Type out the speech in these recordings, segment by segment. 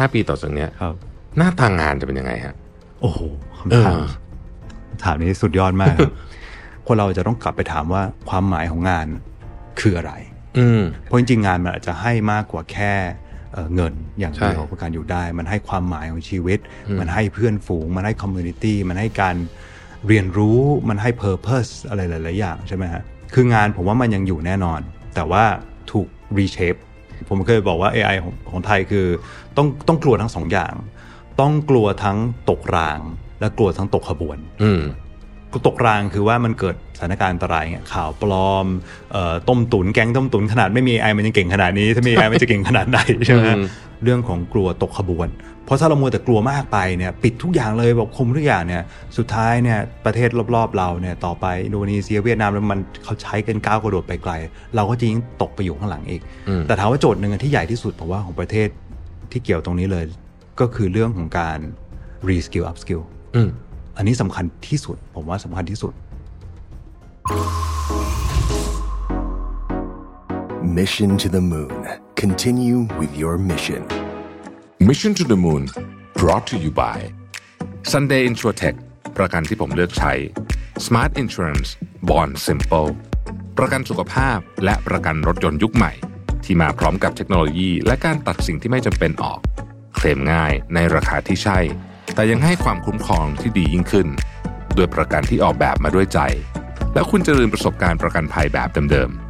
ห้าปีต่อจากเนี้ยครับ หน้าตางานจะเป็นยังไงฮะ โอ้โหคำถามเออคำถามนี้สุดยอดมากครับคนเราจะต้องกลับไปถามว่าความหมายของงานคืออะไร อืมเพราะจริงๆงานมันอาจจะให้มากกว่าแค่เอ่อเงินอย่างใช่เดียวเพื่อการอยู่ได้ มันให้ความหมายของชีวิต มันให้เพื่อนฝูง มันให้ community มันให้การเรียนรู้มันให้ purpose อะไรหลายๆอย่างใช่ไหมฮะคืองานผมว่ามันยังอยู่แน่นอน แต่ว่าถูกรีเชฟ ผมเคยบอกว่า AI ของของไทยคือต้องต้องกลัวทั้งสองอย่าง ต้องกลัวทั้งตกราง และกลัวทั้งตกขบวน อืมตกรางคือว่ามันเกิดสถานการณ์อันตรายเงี้ยข่าวปลอมเอ่อต้มตุนแก๊งต้มตุนขนาดไม่มีไอมันยังเก่งขนาดนี้ ถ้ามีไอมันจะเก่งขนาดไหนใช่ไหมอืมเรื่องของกลัวตกขบวนเพ ราะถ้าเรามัวแต่กลัวมากไปเนี่ยปิดทุกอย่างเลยแบบคุมทุกอย่างเนี่ยสุดท้ายเนี่ยประเทศรอบๆเราเนี่ยต่อไปอินโดนีเซียเวียดนามแล้วมันเขาใช้กันก้าวกระโดดไปไกล เราก็จะยิ่งตกไปอยู่ข้างหลังอีกอืมแต่ถามว่าโจทย์หนึ่งที่ใหญ่ที่สุดผมว่าของประเทศที่เกี่ยวตรงนี้เลย ก็คือเรื่องของการ reskill upskill อืมอันนี้สำคัญที่สุด ผมว่าสำคัญที่สุด Mission to the Moon. Continue with your mission. Mission to the Moon brought to you by Sunday Insurtech ประกันที่ผมเลือกใช้ Smart Insurance Bond Simple ประกันสุขภาพและประกันรถยนต์ยุคใหม่ ที่มาพร้อมกับเทคโนโลยี และการตัดสิ่งที่ไม่จำเป็นออก เคลมง่ายในราคาที่ใช่ แต่ยังให้ความคุ้มครองที่ดียิ่งขึ้น ด้วยประกันที่ออกแบบมาด้วยใจ แล้วคุณจะลืมประสบการณ์ประกันภัยแบบเดิมๆ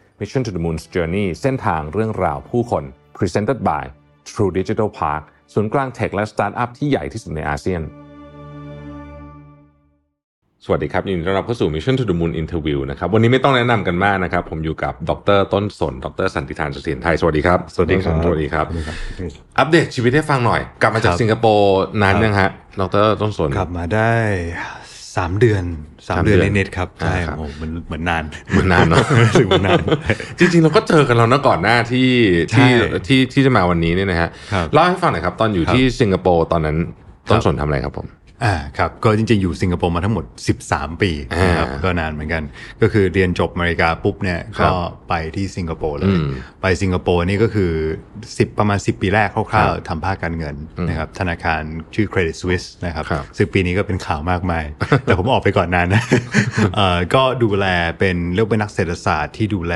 Mission to the Moon's Journey เส้นทางเรื่องราวผู้คน Presented by True Digital Park ศูนย์กลาง tech และสตาร์ทอัพที่ใหญ่ที่สุดในอาเซียน สวัสดีครับ ยินดีต้อนรับเข้าสู่ Mission to the Moon Interview นะครับ วันนี้ไม่ต้องแนะนำกันมากนะครับ ผมอยู่กับดรต้นสน ดรสันติธานเสถียรไทย สวัสดีครับ สวัสดีครับ สวัสดีครับสวัสดีครับอัปเดตชีวิตให้ฟังหน่อย กลับมาจากครับสิงคโปร์นานยังฮะ ดรต้นสน กลับมาได้ สามเดือนสามสามเดือนเดือนเน็ตๆครับใช่อ่าครับโอ้โหมันเหมือนนานเหมือนนานเนอะรู้สึกเหมือนนาน จริง ๆ เราก็เจอกันแล้วนะก่อนหน้าที่ใช่ที่ที่ที่จะมาวันนี้เนี่ยนะฮะครับเล่าให้ฟังหน่อยครับ ตอนอยู่ครับที่สิงคโปร์ตอนนั้นต้นสนทำอะไรครับผม อ่าครับก็จริงๆ อยู่สิงคโปร์มาทั้งหมด 13 ปีนะครับอ่าก็นานเหมือนกัน ก็คือเรียนจบอเมริกาปุ๊บเนี่ยครัก็บไปที่สิงคโปร์เลอืยมไปสิงคโปร์นี่ก็คือ 10 ประมาณ 10 ปีแรกคร่าวครับๆทำภาคการเงินนะครับธนาคารชื่อ Credit Suisse นะครับครับซึ่งปีนี้ก็เป็นข่าวมากมาย แต่ผมออกไปก่อนนานนะเอ่อก็ดูแลเป็นเรียกเป็นนักเศรษฐศาสตร์ที่ดูแล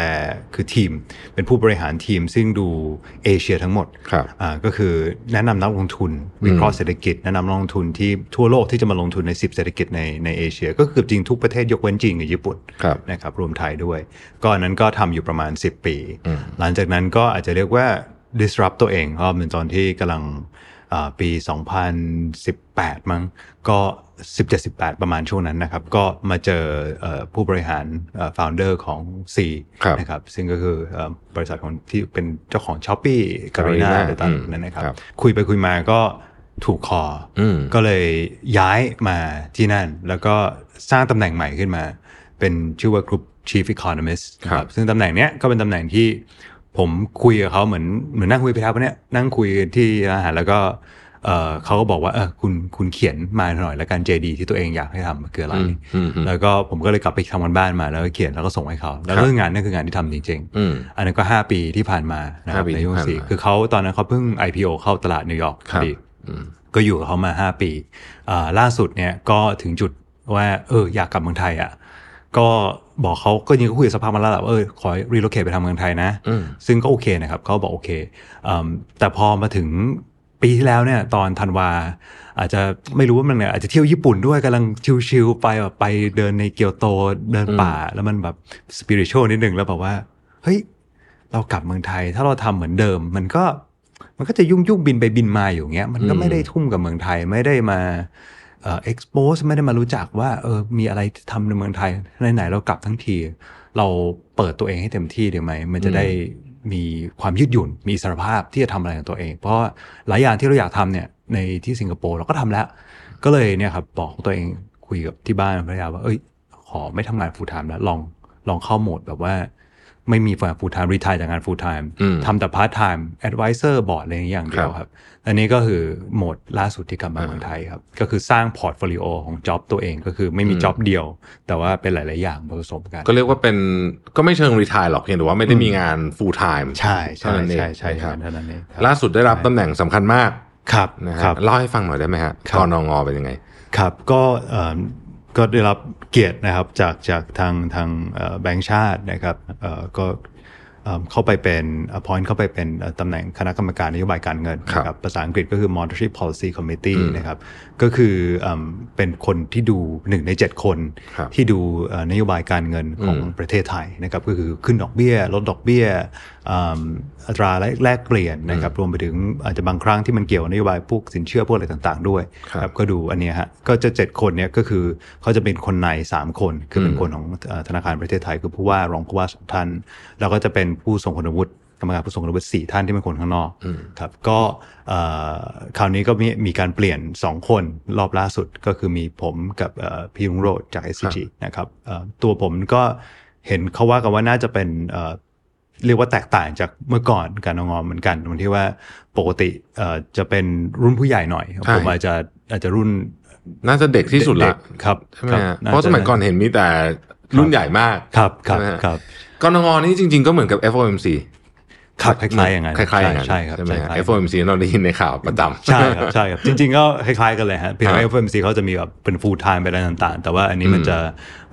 คือทีม เป็นผู้บริหารทีมซึ่งดูเอเชียทั้งหมดครับอ่าก็คือแนะนำนักลงทุนวิเคราะห์เศรษฐกิจแนะนำนักลงทุนที่ทั่วโลกที่จะมาลงทุนใน 10 เศรษฐกิจในในเอเชีย ก็คือจริงทุกประเทศยกเว้นจีนกับญี่ปุ่นครับนะครับรวมไทยด้วย ก็อันนั้นก็ทำอยู่ประมาณ 10 ปี หลังจากนั้นก็อาจจะเรียกว่า disrupt ตัวเองก็เป็นตอนที่กำลังอ่าปี 2018 มั้งก็ 17-18 ประมาณช่วงนั้นนะครับ ก็มาเจอเอ่อผู้บริหารเอ่อ founder ของ C ครับนะครับ ซึ่งก็คือเอ่อบริษัทของที่เป็นเจ้าของ s h อ p e e การี Garena นาอะไรต่างอืมๆนั่นนะครับครับ คุยไปคุยมาก็ ถูกคออมก็เลยย้ายมาที่นั่น แล้วก็สร้างตำแหน่งใหม่ขึ้นมา เป็นชื่อว่า Group Chief Economist นะครับซึ่งตำแหน่งเนี้ยก็เป็นตำแหน่งที่ผมคุยกับเขาเหมือนเหมือนนั่งคุยไปทับเนี่ยนั่งคุยที่ร้านอาหารแล้วก็เอ่อเขาก็บอกว่าเออคุณคุณเขียนมาหน่อยแล้วกัน JD ที่ตัวเองอยากให้ทำคืออะไรอืมอืมอืมแล้วก็ผมก็เลยกลับไปทำกันบ้านมาแล้วก็เขียนแล้วก็ส่งให้เขา แล้วครัก็บงานนั่นคืองานที่ทำจริงอืมๆอันนั้นก็ 5 ปีที่ผ่านมานะครับห้าปีในช่วงที่ผ่านสี่มาคือเขาตอนนั้นเขาเพิ่ง IPO เข้าตลาดนิวยอร์กพครัอบดีอืม ก็อยู่กับเขามา 5 ปีอ่าล่าสุดเนี่ยก็ถึงจุดว่าเอออยากกลับเมืองไทยอะก็บอกเขาก็ยังก็คุยกับสภาพมาแล้วแหละว่าเออขอ relocate ไปทำเมืองไทยนะอืมซึ่งก็โอเคนะครับเขาบอกโอเคอืมแต่พอมาถึงปีที่แล้วเนี่ยตอนธันวา อาจจะไม่รู้ว่ามันเนี่ยอาจจะเที่ยวญี่ปุ่นด้วยกำลังชิลๆไปแบบไปเดินในเกียวโตเดินป่า แล้วมันแบบ spiritual นิดนึงแล้วแบบว่า เฮ้ย เรากลับเมืองไทย ถ้าเราทำเหมือนเดิม มันก็ มันก็จะยุ่งยุ่งๆบินไปบินมาอยู่เงี้ย มันก็ไม่ได้ทุ่มกับเมืองไทยไม่ได้มาเอ่อ expose ไม่ได้มารู้จักว่าเออมีอะไรทำในเมืองไทยไหนๆเรากลับทั้งที เราเปิดตัวเองให้เต็มที่ดีไหมมันจะได้มีความยืดหยุ่น มีอิสรภาพที่จะทำอะไรของตัวเอง เพราะว่าหลายอย่างที่เราอยากทำเนี่ยในที่สิงคโปร์เราก็ทำแล้ว ก็เลยเนี่ยครับบอกตัวเองคุยกับที่บ้านภรรยาว่าเอ้ยขอไม่ทำงาน full time แล้วลองลองเข้าโหมดแบบว่า ไม่มี full time retire จากงาน full time อืมทำแต่ part time advisor board อะไรอย่างเดียวครับ อันนี้ก็คือโหมดล่าสุดที่กลับมาเมืองไทยครับ ก็คือสร้าง portfolio ของ job ตัวเองก็คือไม่มี job เดียว แต่ว่าเป็นหลาย ๆ อย่างผสมกัน ก็เรียกว่าเป็นก็ไม่เชิง retire หรอกเพียงแต่ว่าไม่ได้มีงาน full time ใช่ใช่เท่านั้นเองใช่ใช่นะครับเท่านั้นเองครับล่าสุดได้รับตำแหน่งสำคัญมากครับนะฮะครับเล่าให้ฟังหน่อยได้ไหมฮะครับกนงเป็นยังไง ครับก็เอ่อ ก็ได้รับเกียรตินะครับจากจากทางทางแบงค์ชาตินะครับก็ เอิ่มเข้าไปเป็น appoint เข้าไปเป็นเอ่อตำแหน่งคณะกรรมการนโยบายการเงินครับนะครับภาษาอังกฤษก็คือ monetary policy committee นะครับก็คือเอิ่มเป็นคนที่ดูหนึ่งใน 7 คนครับที่ดูเอ่อนโยบายการเงินของประเทศไทยนะครับก็คือขึ้นดอกเบี้ย ลดดอกเบี้ยอืมอัตราแลกเปลี่ยนนะครับรวมไปถึงอาจจะบางครั้งที่มันเกี่ยวกับนโยบายพวกสินเชื่อพวกอะไรต่างๆ ด้วยครับก็ดูอันเนี้ยฮะก็จะเจ็ดคนเนี้ยก็คือเขาจะเป็นคนในสามคน คือเป็นคนของเอ่อธนาคารประเทศไทยคือผู้ว่ารองผู้ว่าสองท่านแล้วก็จะเป็นผู้ทรงคุณวุฒิกรรมการผู้ทรงคุณวุฒิสี่ท่านที่เป็นคนข้างนอกครับก็เอ่อคราวนี้ก็มีมีการเปลี่ยน 2 คนรอบล่าสุดก็คือมีผมกับเอ่อพี่รุงโรดจาก SCG นะครับเอ่อตัวผมก็เห็นเขาว่ากันว่าน่าจะเป็นเอ่อเรียกว่าแตกต่างจากเมื่อก่อนการงอมเหมือนกันตรงที่ว่าปกติเอ่อจะเป็นรุ่นผู้ใหญ่หน่อยใช่ผมอาจจะอาจจะรุ่นน่าจะเด็กที่สุดละเกครับใช่ไหมครับฮะน่เพราะสมัยก่อนเห็นมีแต่รุ่นใหญ่มากครับครับใช่ไหมฮะครับ กนงนี่จริง ๆก็เหมือนกับ FOMC ครับคล้ายๆอย่างนั้นคล้ายๆอย่างนั้นใช่ครับใช่ไหมใช่ฮะครับ FOMC เราได้ยินในข่าวประจำใช่ครับใช่ครับจริง ๆ ก็คล้ายๆกันเลยฮะเพียงแต่ครัว่าบ FOMC เขาจะมีแบบเป็น full time ไปอะไรต่างๆ แต่ว่าอันนี้มันจะ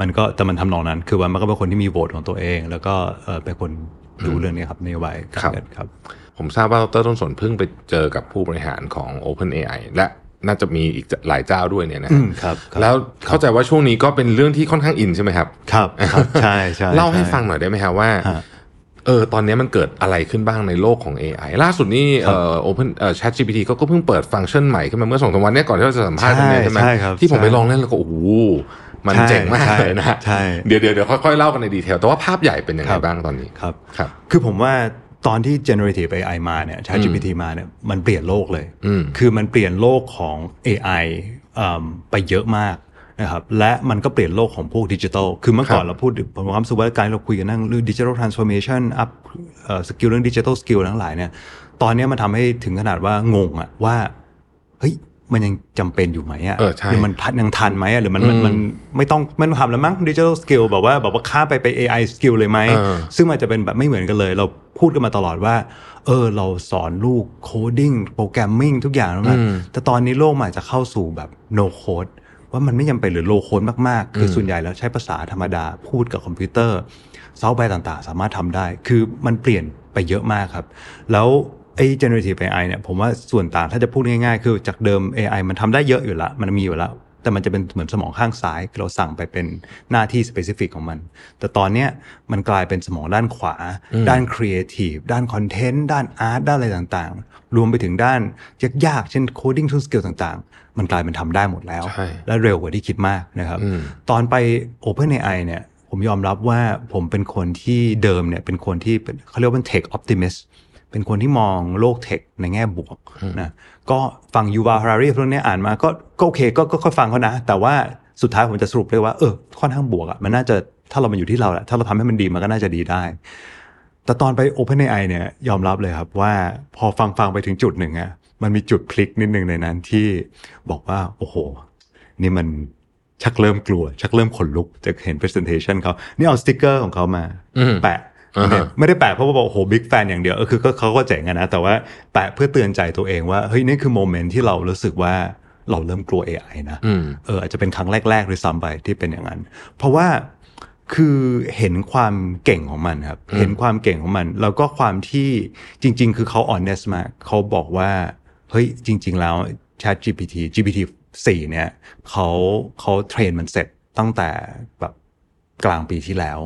มันก็แต่มันทำนองนั้น คือว่ามันก็เป็นคนที่มีโหวตของตัวเอง แล้วก็เอ่อเป็นคนดูเรื่องนี้ครับนโยบายการเงินครับ ผมทราบว่าดรต้นสนเพิ่งไปเจอกับผู้บริหารของ OpenAI และ น่าจะมีอีกหลายเจ้าด้วยเนี่ยนะอืฮะมครับครับ แล้วเข้าใจว่าช่วงนี้ก็เป็นเรื่องที่ค่อนข้างอินใช่ไหมครับ ครับครับใช่ใช่เล่าให้ช่ฟังหน่อยได้ไหมครับว่าฮะเออตอนนี้มันเกิดอะไรขึ้นบ้างในโลกของ AI ล่าสุดนี่เอ่อ Open เอ่อ ChatGPT ก็ก็เพิ่งเปิดฟังก์ชันใหม่ขึ้นมาเมื่อสองสามวันเนี้ก่อนที่เราจะสัมภาษณ์กันเนี่ยใช่ไหมใช่ครับที่ผมไปใช่ลองเล่นแล้วก็โอ้โหมันใช่เจ๋งมากใช่เลยนะใช่เดี๋ยวเดี๋ยวเดี๋ยวค่อยๆเล่ากันใน detail แต่ว่าภาพใหญ่เป็นยังไงครับบ้างตอนนี้ครับครับ คือผมว่า ตอนที่ generative AI มาเนี่ย ChatGPT มาเนี่ยมันเปลี่ยนโลกเลยอืมคือมันเปลี่ยนโลกของ AI อืมไปเยอะมากนะครับและมันก็เปลี่ยนโลกของพวกดิจิทัล คือเมื่อก่อนครับเราพูดผมความรู้สึกว่าการที่เราคุยกันนั่งเรื่อง digital transformation upskill เรื่อง digital skill ทั้งหลายเนี่ยตอนเนี้ยมันทำให้ถึงขนาดว่างงอะว่า เฮ้ย มันยังจำเป็นอยู่ไหมอะเออใช่หรือมันทันยังทันไหมอะหรือมันมันมันไม่ต้องไม่ต้องทำแล้วมั้ง digital skill แบบว่าแบบว่าข้ามไปไป AI สกิลเลยไหมเออซึ่งมันจะเป็นแบบไม่เหมือนกันเลย เราพูดกันมาตลอดว่า เออ เราสอนลูก coding programming ทุกอย่างแล้วนะแต่ตอนนี้โลกมันอาจจะเข้าสู่แบบ no code ว่ามันไม่จำเป็นหรือ low code มาก ๆ คือส่วนใหญ่แล้วใช้ภาษาธรรมดาพูดกับคอมพิวเตอร์ซอฟต์แวร์ต่างๆ สามารถทำได้ คือมันเปลี่ยนไปเยอะมากครับ แล้ว ไอ้ generative AI เนี่ยผมว่าส่วนต่างถ้าจะพูดง่ายๆ คือจากเดิม AI มันทำได้เยอะอยู่แล้วมันมีอยู่แล้ว แต่มันจะเป็นเหมือนสมองข้างซ้ายคือเราสั่งไปเป็นหน้าที่ specific ของมัน แต่ตอนเนี้ยมันกลายเป็นสมองด้านขวา ด้าน creative ด้าน content ด้าน art ด้านอะไรต่างๆ รวมไปถึงด้านยากๆ เช่น coding tool skill ต่างๆ มันกลายเป็นทำได้หมดแล้วใช่และเร็วกว่าที่คิดมากนะครับ ตอนไป OpenAI เนี่ยผมยอมรับว่าผมเป็นคนที่เดิมเนี่ยเป็นคนที่เป็นเขาเรียกว่าเป็น tech optimist เป็นคนที่มองโลกเทคในแง่บวกนะก็ฟังยูวาฮารารีพวกเนี้ยอ่านมาก็ก็โอเคก็ก็ค่อยฟังเขานะ แต่ว่าสุดท้ายผมจะสรุปเลยว่าเออค่อนข้างบวกอะมันน่าจะถ้าเรามาอยู่ที่เราแหละถ้าเราทำให้มันดีมันก็น่าจะดีได้ แต่ตอนไป OpenAI เนี่ยยอมรับเลยครับว่าพอฟังฟังไปถึงจุดหนึ่งอะมันมีจุดพลิกนิดนึงในนั้นที่บอกว่า โอ้โห นี่มันชักเริ่มกลัว ชักเริ่มขนลุกจะเห็น presentation เขานี่เอาสติกเกอร์ของเขามาแปะอ่าฮะเนี่ย ไม่ได้แปะเพราะว่าบอกโอ้โห big fan อย่างเดียวเออคือก็เขาก็เจ๋งอะนะแต่ว่าแปะเพื่อเตือนใจตัวเองว่าเฮ้ยนี่คือ moment ที่เรารู้สึกว่าเราเริ่มกลัว AI นะอืมเอออาจจะเป็นครั้งแรกๆหรือซ้ำไปที่เป็นอย่างนั้น เพราะว่าคือเห็นความเก่งของมันครับ เห็นความเก่งของมัน แล้วก็ความที่จริง ๆ คือเขา honest มากเขาบอกว่า เฮ้ยจริง ๆ แล้ว Chat GPT GPT 4เนี่ยเขาเขา train มันเสร็จตั้งแต่แบบกลางปีที่แล้ว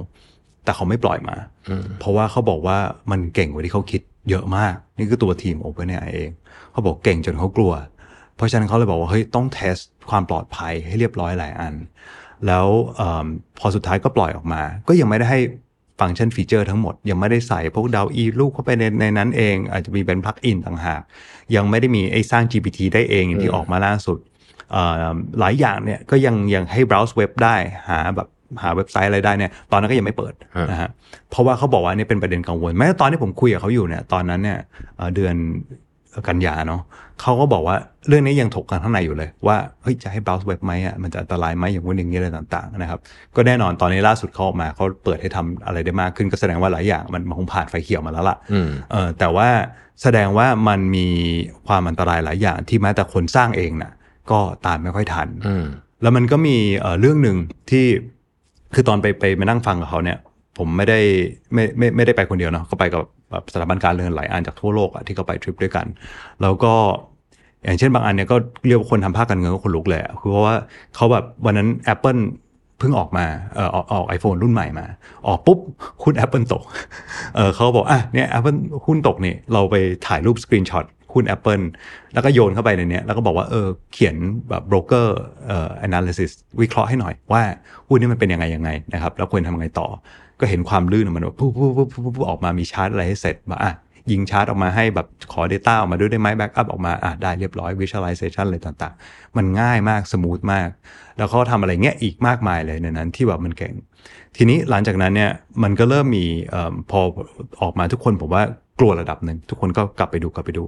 แต่เขาไม่ปล่อยมา เพราะว่าเขาบอกว่ามันเก่งกว่าที่เขาคิดเยอะมาก นี่คือตัวทีม OpenAI เอง เขาบอกเก่งจนเขากลัว เพราะฉะนั้นเขาเลยบอกว่าเฮ้ยต้อง test ความปลอดภัยให้เรียบร้อยหลายอัน แล้วเอมพอสุดท้ายก็ปล่อยออกมา ก็ยังไม่ได้ให้ function feature ทั้งหมด ยังไม่ได้ใส่พวก DALL-E ลูกเข้าไปในในนั้นเอง อาจจะมีเป็น plug-in ต่างหาก ยังไม่ได้มีไอ้สร้าง GPT ได้เองอย่างที่ออกมาล่าสุดเอ่อหลายอย่างเนี่ยก็ยังยังให้ browse เว็บได้หาแบบ หาเว็บไซต์อะไรได้เนี่ยตอนนั้นก็ยังไม่เปิดฮะนะฮะเพราะว่าเขาบอกว่านี่เป็นประเด็นกังวลแม้ตอนที่ผมคุยกับเขาอยู่เนี่ยตอนนั้นเนี่ยเอ่อเดือนกันยาเนาะเขาก็บอกว่าเรื่องนี้ยังถกกันข้างในอยู่เลย ว่าเฮ้ยจะให้ browse เว็บไหมอะมันจะอันตรายไหมอย่างนู้นอย่างนี้อะไรต่างๆนะครับ ก็แน่นอนตอนนี้ล่าสุดเขาออกมาเขาเปิดให้ทำอะไรได้มากขึ้นก็แสดงว่าหลายอย่างมันมันคงผ่านไฟเขียวมาแล้วล่ะอืมเออแต่ว่าแสดงว่ามันมีความอันตรายหลายอย่างที่แม้แต่คนสร้างเองน่ะก็ตามไม่ค่อยทันอืมแล้วมันก็มีเอ่อเรื่องหนึ่งที่ คือตอนไปไปมานั่งฟังกับเขาเนี่ย ผมไม่ได้ไม่ไม่ไม่ได้ไปคนเดียวเนาะก็ไปกับแบบสถาบันการเงินหลายอันจากทั่วโลกอะที่เขาไปทริปด้วยกัน แล้วก็อย่างเช่นบางอันเนี่ยก็เรียกว่าคนทำภาคการเงินก็คนลุกเลยอะคือเพราะว่าเขาแบบวันนั้น Apple เพิ่งออกมาเออออกออกไอโฟนรุ่นใหม่มา ออกปุ๊บหุ้น Apple ตกเออเขาบอกอะเนี่ย Apple หุ้นตกนี่เราไปถ่ายรูป screenshot หุ้น Apple แล้วก็โยนเข้าไปในนี้แล้วก็บอกว่าเออเขียนแบบโบรกเกอร์เอ่อ analysis วิเคราะห์ให้หน่อยว่าหุ้นนี้มันเป็นยังไงยังไงนะครับแล้วควรทำยังไงต่อ ก็เห็นความลื่นมันว่าปุ๊บปุ๊บปุ๊บปุ๊บปุ๊บออกมามีชาร์ตอะไรให้เสร็จมาอะยิงชาร์ตออกมาให้แบบขอ Data ออกมาด้วยได้ไหม backup ออกมาอะได้เรียบร้อย Visualization อะไรต่างๆ มันง่ายมาก smooth มาก แล้วเขาทำอะไรเงี้ยอีกมากมายเลยในนั้นที่แบบมันเก่ง ทีนี้หลังจากนั้นเนี่ยมันก็เริ่มมีอพอออกมาทุกคนผมว่ากลัวระดับหนึ่งทุกคนก็กลับไปดูกลับไปดู